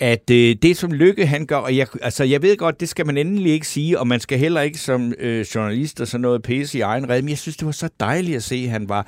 at øh, det som Lykke han gør, og jeg, altså jeg ved godt, det skal man endelig ikke sige, og man skal heller ikke som øh, journalist og sådan noget pisse i egen red, men jeg synes, det var så dejligt at se, at han var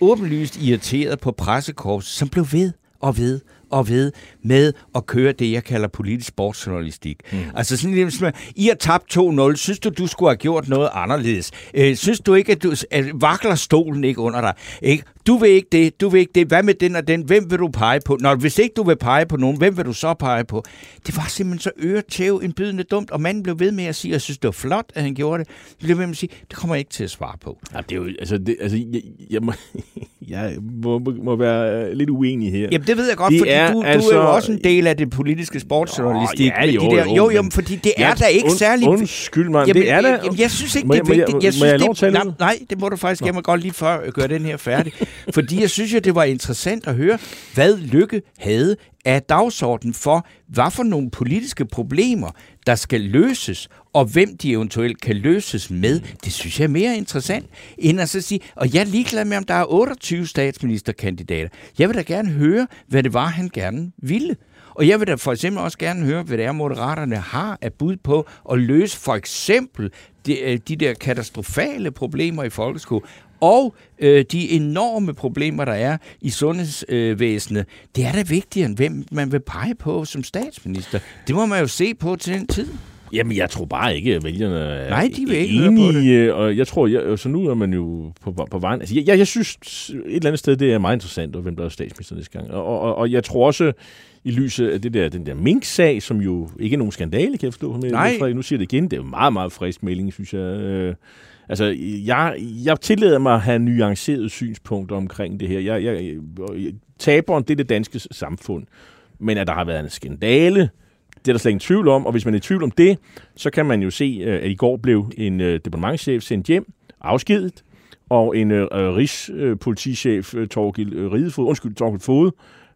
åbenlyst irriteret på pressekorps, som blev ved og ved og ved med at køre det, jeg kalder politisk sportsjournalistik. Mm. Altså sådan lidt, som, I har tabt 2-0. Synes du, du skulle have gjort noget anderledes? Øh, synes du ikke, at du at vakler stolen ikke under dig? Ikke? Du vil ikke det, du vil ikke det. Hvad med den og den? Hvem vil du pege på? Nå, hvis ikke du vil pege på nogen, hvem vil du så pege på? Det var simpelthen så øretæv indbydende dumt, og manden blev ved med at sige, og jeg synes, det var flot, at han gjorde det. Jeg blev ved med at sige, det kommer jeg ikke til at svare på. Ja, det er jo, altså, det, altså jeg, jeg, må, jeg må, må, må være lidt uenig her. Jamen, det ved jeg godt, Det fordi er du, du altså- er jo også en del af det politiske sportsjournalistik. Ja, jo, de der, jo, jo, men- fordi det er Ja, da ikke und- særlig... Undskyld mig, Jamen, det er da... jamen, jeg synes ikke, Må det er jeg- jeg- vigtigt. Jeg må synes, jeg det, nej, nej, det må du faktisk. Jeg må godt lige før øh, gøre den her færdig. Fordi jeg synes jo, det var interessant at høre, hvad Lykke havde af dagsordenen for, hvad for nogle politiske problemer, der skal løses, og hvem de eventuelt kan løses med. Det synes jeg er mere interessant, end at så sige, og jeg er ligeglad med, om der er 28 statsministerkandidater. Jeg vil da gerne høre, hvad det var, han gerne ville. Og jeg vil da for eksempel også gerne høre, hvad det er, Moderaterne har af bud på at løse for eksempel de, øh, de der katastrofale problemer i folkeskolen, og øh, de enorme problemer, der er i sundhedsvæsenet. Det er da vigtigere, end hvem man vil pege på som statsminister. Det må man jo se på til den tid. Jamen, jeg tror bare ikke, at vælgerne er Nej, de vil ikke høre på enige, og jeg tror, jeg, så nu er man jo på, på vejen. Altså, jeg, jeg, jeg synes et eller andet sted, det er meget interessant, og hvem der er statsminister næste gang. Og, og, og jeg tror også, i lyset af det der, den der Mink-sag, som jo ikke er nogen skandale, kan jeg forstå. Men Nej. Frederik, nu siger det igen, det er jo meget, meget frisk melding, synes jeg. Øh, Altså, jeg, jeg tillader mig at have nuancerede synspunkter omkring det her. Jeg, jeg, jeg, taberen, det er det danske samfund. Men at der har været en skandale, det er der slet ingen tvivl om. Og hvis man er i tvivl om det, så kan man jo se, øh, at i går blev en øh, departementchef sendt hjem, afskedet, og en øh, øh, rigspolitichef, øh, Torgild øh, Ridefod, undskyld, Torgild Fod,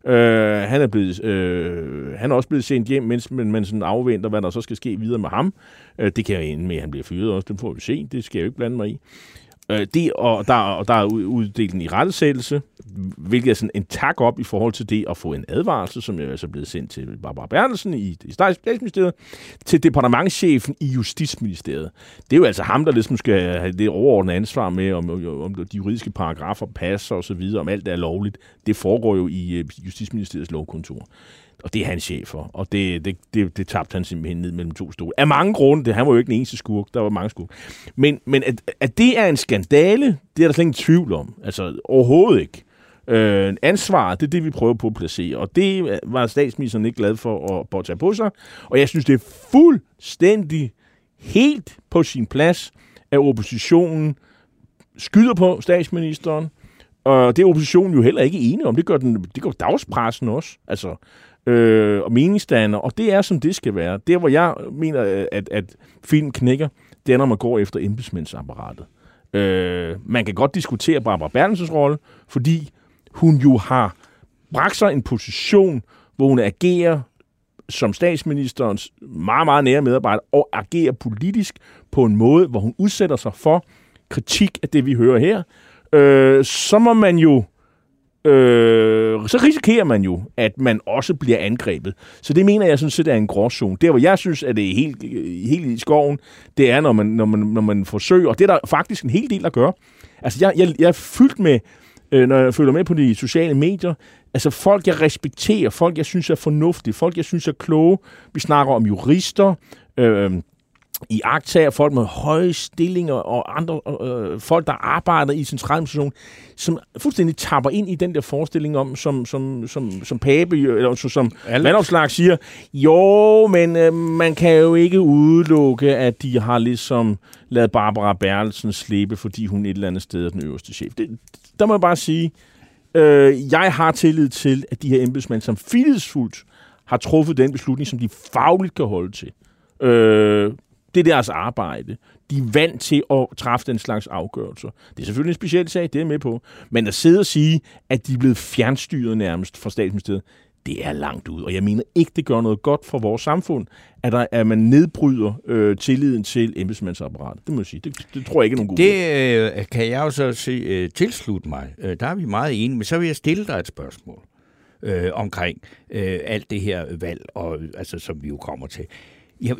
øh, han, er blevet, øh, han er også blevet sendt hjem, mens man, man sådan afventer, hvad der så skal ske videre med ham. Øh, det kan jo ende med, at han bliver fyret også, det får vi se, det skal jeg jo ikke blande mig i. Øh, det, og, der, og der er uddelt en i hvilket er sådan en tak op i forhold til det at få en advarsel, som altså er altså blevet sendt til Barbara Bertelsen i, i statsministeriet, til departementchefen i Justitsministeriet. Det er jo altså ham, der ligesom skal have det overordnede ansvar med, om, om de juridiske paragrafer passer og så videre, om alt er lovligt. Det foregår jo i øh, Justitsministeriets lovkontor. Og det er han chef for. Og det, det, det, det tabte han simpelthen ned mellem to stole. Af mange grunde. Det, han var jo ikke den eneste skurk. Der var mange skurk. Men, men at, at det er en skandale, det er der slet ingen tvivl om. Altså overhovedet ikke. Øh, ansvar, det er det, vi prøver på at placere. Og det var statsministeren ikke glad for at påtage på sig. Og jeg synes, det er fuldstændig helt på sin plads, at oppositionen skyder på statsministeren. Og det er oppositionen jo heller ikke enige om. Det gør, den, det gør dagspressen også. Altså, øh, og meningsstander. Og det er, som det skal være. Der, hvor jeg mener, at, at film knækker, det er, når man går efter embedsmændsapparatet. Øh, man kan godt diskutere Barbara Bertelsens rolle, fordi hun jo har bragt sig en position, hvor hun agerer som statsministerens meget, meget nære medarbejder, og agerer politisk på en måde, hvor hun udsætter sig for kritik af det, vi hører her, øh, så må man jo øh, så risikerer man jo, at man også bliver angrebet. Så det mener jeg sådan set er en gråzone. Der, hvor jeg synes, at det er helt, helt i skoven, det er, når man, når, man, når man forsøger, og det er der faktisk en hel del at gøre. Altså, jeg, jeg, jeg er fyldt med, øh, når jeg følger med på de sociale medier, Altså folk, jeg respekterer, folk, jeg synes er fornuftige, folk, jeg synes er kloge. Vi snakker om jurister, øh, i aktager, folk med høje stillinger og andre øh, folk, der arbejder i centraladministration, som fuldstændig tapper ind i den der forestilling om, som, som, som, som Pape, eller som, som Vandopslag siger, jo, men øh, man kan jo ikke udelukke, at de har ligesom lavet Barbara Bertelsen slippe, fordi hun et eller andet sted er den øverste chef. Det, der må jeg bare sige, øh, jeg har tillid til, at de her embedsmænd, som fildesfuldt har truffet den beslutning, som de fagligt kan holde til. Øh, det er deres arbejde. De er vant til at træffe den slags afgørelser. Det er selvfølgelig en speciel sag, det er med på. Men at sidde og sige, at de er blevet fjernstyret nærmest fra statsministeriet, det er langt ud. Og jeg mener ikke, det gør noget godt for vores samfund, at, der, at man nedbryder øh, tilliden til embedsmandsapparatet. Det må jeg sige. Det, det tror jeg ikke er nogen god Det øh, kan jeg jo så se, øh, tilslutte mig. Øh, der er vi meget enige. Men så vil jeg stille dig et spørgsmål øh, omkring øh, alt det her valg, og, altså, som vi jo kommer til. Ja,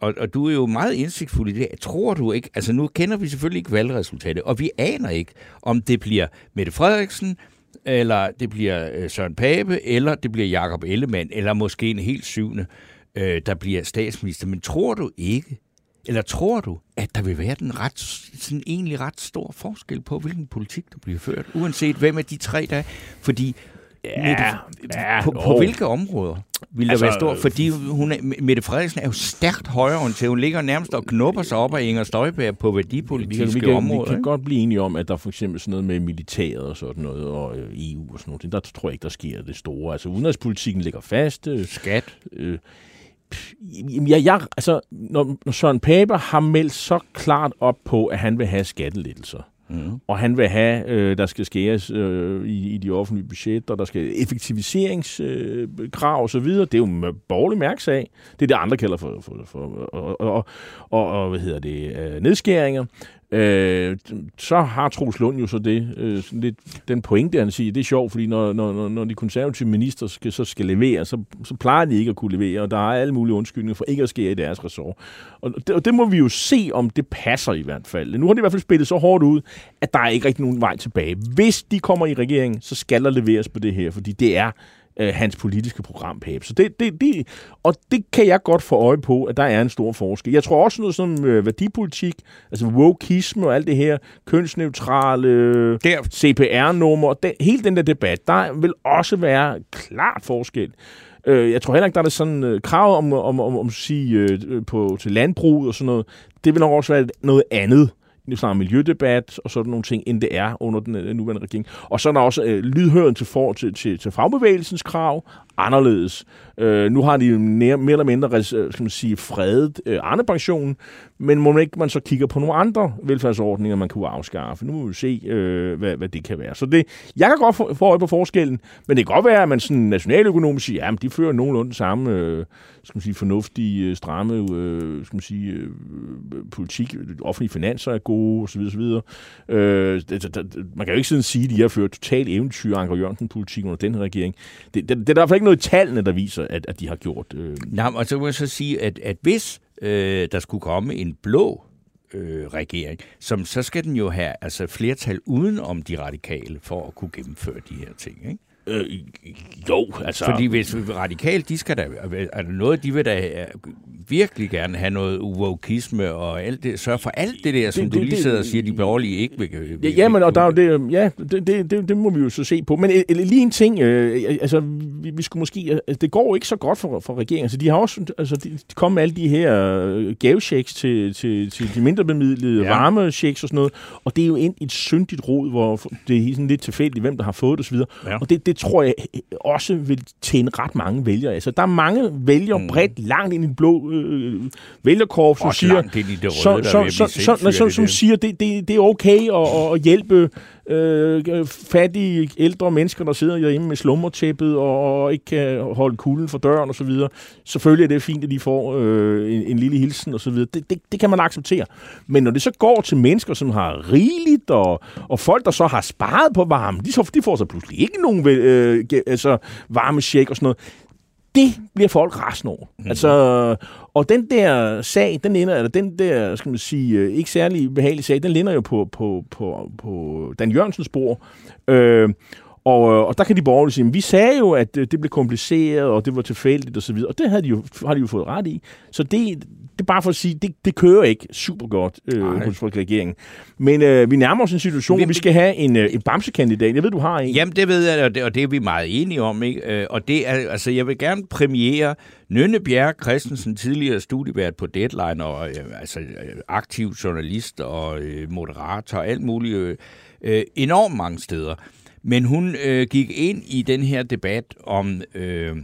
og, og du er jo meget indsigtfuld i det. Tror du ikke, altså nu kender vi selvfølgelig ikke valgresultatet, og vi aner ikke, om det bliver Mette Frederiksen, eller det bliver øh, Søren Pape, eller det bliver Jakob Ellemann, eller måske en helt syvende, øh, der bliver statsminister. Men tror du ikke, eller tror du, at der vil være den ret, sådan egentlig ret stor forskel på, hvilken politik, der bliver ført, uanset hvem af de tre der er? Fordi Ja, Mette, ja, på, på hvilke områder vil altså, der være stor? Fordi hun er, Mette Frederiksen er jo stærkt højreorienteret. Hun ligger nærmest og knupper sig op af Inger Støjberg på værdipolitiske vi kan, vi kan, områder. Vi kan godt blive enige om, at der for eksempel sådan noget med militæret og sådan noget, og øh, EU og sådan noget. Der tror jeg ikke, der sker det store. Altså udenrigspolitikken ligger fast. Øh, Skat. Øh, Ja, jeg, altså, når, når Søren Pape har meldt så klart op på, at han vil have skattelettelser, Mm. Og han vil have, øh, der skal skæres øh, i, i de offentlige budgetter, der skal effektiviseringskrav øh, osv. Det er jo en borgerlig mærksag. Det er det, andre kalder for, for, for og, og, og, og, hvad hedder det, øh, nedskæringer. Øh, så har Troels Lund jo så det, øh, sådan lidt, den pointe, han siger, det er sjovt, fordi når, når, når de konservative minister skal, så skal levere, så, så plejer de ikke at kunne levere, og der er alle mulige undskyldninger for ikke at skære i deres ressort. Og det, og det må vi jo se, om det passer i hvert fald. Nu har de i hvert fald spillet så hårdt ud, at der er ikke rigtig nogen vej tilbage. Hvis de kommer i regeringen, så skal der leveres på det her, fordi det er øh, hans politiske program, Pape. Så det, det, det, og det kan jeg godt få øje på, at der er en stor forskel. Jeg tror også noget som øh, værdipolitik, altså wokeisme og alt det her, kønsneutrale øh, CPR-nummer, det, hele den der debat, der vil også være klart forskel. Øh, jeg tror heller ikke, der er sådan øh, krav om, om, om, om at sige øh, på, til landbrug og sådan noget. Det vil nok også være noget andet snarere miljødebat og sådan nogle ting, end det er under den, den øh, nuværende regering. Og så er der også øh, lydhøren til, for, til, til, til fagbevægelsens krav, anderledes. Øh, nu har de mere, mere eller mindre øh, skal man sige, fredet øh, Arne-pensionen, men må man ikke man så kigger på nogle andre velfærdsordninger, man kunne afskaffe. Nu må vi se, øh, hvad, hvad det kan være. Så det, jeg kan godt få, få øje på forskellen, men det kan godt være, at man sådan nationaløkonomisk siger, at de fører nogenlunde samme øh, skal man sige, fornuftige, øh, stramme øh, skal man sige, øh, politik. Offentlige finanser er gode, osv. osv. Øh, det, det, man kan jo ikke sådan sige, at de har ført total eventyr Anker Jørgensen-politik under den her regering. Det, det, det er der i hvert fald ikke noget i tallene, der viser, at, at de har gjort. Øh. Nej, og så må jeg så sige, at, at hvis øh, der skulle komme en blå øh, regering, som, så skal den jo have altså, flertal uden om de radikale for at kunne gennemføre de her ting. Ikke? Øh, jo, altså... Fordi hvis radikalt, de skal da... Er der noget, de vil da øh, virkelig gerne have noget uvokisme og alt det, sørge for alt det der, som det, du lige sidder og siger, de borgerlige ikke vil... vil ja, men og der er det, ja, det, det, det, det, må vi jo så se på. Men øh, lige en ting, øh, altså, vi, vi skulle måske... Altså, det går ikke så godt for, for regeringen. Altså, de har også... Altså, de, de kom med alle de her gavechecks til, til, til de mindre bemidlede ja. varmechecks og sådan noget, og det er jo ind i et syndigt rod, hvor det er sådan lidt tilfældigt, hvem der har fået det osv. Ja. Og det, det tror jeg også vil tjene ret mange vælgere. Altså, der er mange vælgere mm. bredt langt ind i den blå øh, vælgerkorp, som siger, som siger, det, det, det er okay at, at hjælpe Øh, øh, fattige ældre mennesker, der sidder hjemme med slummertæppet og, og ikke kan holde kulden for døren osv. Selvfølgelig er det fint, at de får øh, en, en lille hilsen osv. Det, det, det kan man acceptere. Men når det så går til mennesker, som har rigeligt, og, og folk, der så har sparet på varme, de, så, de får så pludselig ikke nogen øh, altså, varmesjek og sådan noget det bliver folk rasende over. Mm. Altså, og den der sag, den ender, eller den der, skal man sige, øh, ikke særlig behagelige sag, den linder jo på, på, på, på Dan Jørgensens spor. Øh, Og, øh, og der kan de borgerlige sige, vi sagde jo, at øh, det blev kompliceret, og det var tilfældigt osv., og, og det havde de jo, har de jo fået ret i. Så det, det er bare for at sige, det, det kører ikke super godt øh, hos regeringen. Men øh, vi nærmer os en situation, hvor vi skal have en, øh, en bamsekandidat. Jeg ved, du har en. Jamen, det ved jeg, og det, og det er vi meget enige om. Ikke? Øh, og det er, altså, jeg vil gerne premiere Nynne Bjerg Christensen, tidligere studievært på Deadline, og øh, altså, øh, aktiv journalist og øh, moderator og alt muligt, øh, øh, enormt mange steder. Men hun øh, gik ind i den her debat om... Øh,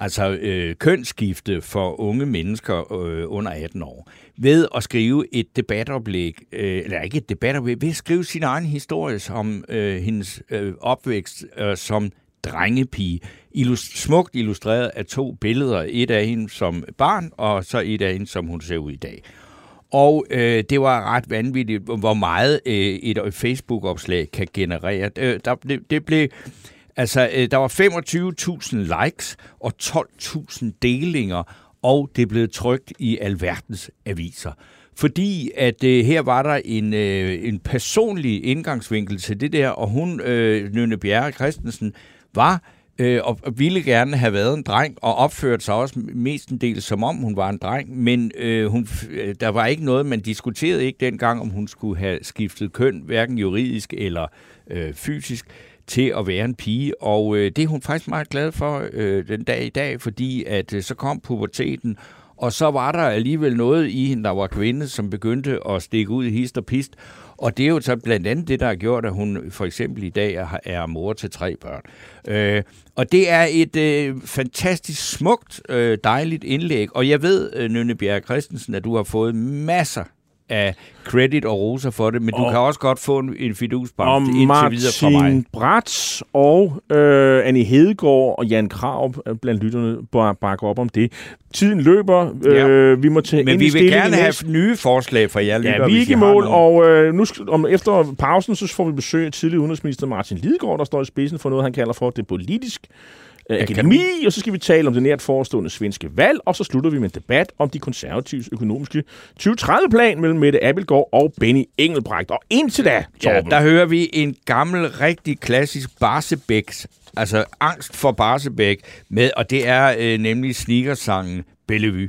altså øh, kønsskifte for unge mennesker øh, under 18 år, ved at skrive et debatoplæg, øh, eller ikke et debatoplæg, ved at skrive sin egen historie om øh, hendes øh, opvækst øh, som drengepige, illust- smukt illustreret af to billeder, et af hende som barn, og så et af hende, som hun ser ud i dag. Og øh, det var ret vanvittigt, hvor meget øh, et Facebook-opslag kan generere. Øh, der, det, det blev Altså, øh, der var 25.000 likes og 12.000 delinger, og det blev trygt i alverdens aviser. Fordi at øh, her var der en, øh, en personlig indgangsvinkel til det der, og hun, øh, Nynne Bjerre Christensen, var øh, og ville gerne have været en dreng, og opførte sig også mestendels som om hun var en dreng, men øh, hun, øh, der var ikke noget, man diskuterede ikke dengang, om hun skulle have skiftet køn, hverken juridisk eller øh, fysisk til at være en pige, og øh, det er hun faktisk meget glad for øh, den dag i dag, fordi at øh, så kom puberteten, og så var der alligevel noget i hende, der var kvinde, som begyndte at stikke ud i hist og pist, og det er jo så blandt andet det, der har gjort, at hun for eksempel i dag er, er mor til tre børn. Øh, og det er et øh, fantastisk smukt, øh, dejligt indlæg, og jeg ved, øh, Nynne Bjerg Christensen, at du har fået masser af credit og roser for det, men og, du kan også godt få en, en fidusbamse indtil Martin videre fra mig. Brats og øh, Annie Hedegaard og Jan Krav blandt lytterne bakker op om det. Tiden løber. Ja. Øh, vi må tage Men vi vil gerne have nye forslag fra jer lytter, Ja, vi er ikke i mål, og øh, nu, om, efter pausen, så får vi besøg af tidligere udenrigsminister Martin Lidegaard, der står i spidsen for noget, han kalder for det politisk øh, akademi, og så skal vi tale om det nært forestående svenske valg, og så slutter vi med en debat om de konservatives økonomiske 2030-plan mellem Mette Abelgaard og Benny Engelbrecht. Og indtil da, Ja, der hører vi en gammel, rigtig klassisk Barsebæks, altså angst for Barsebæk, med, og det er øh, nemlig sneakersangen Bellevue.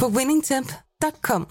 på winningtemp.com.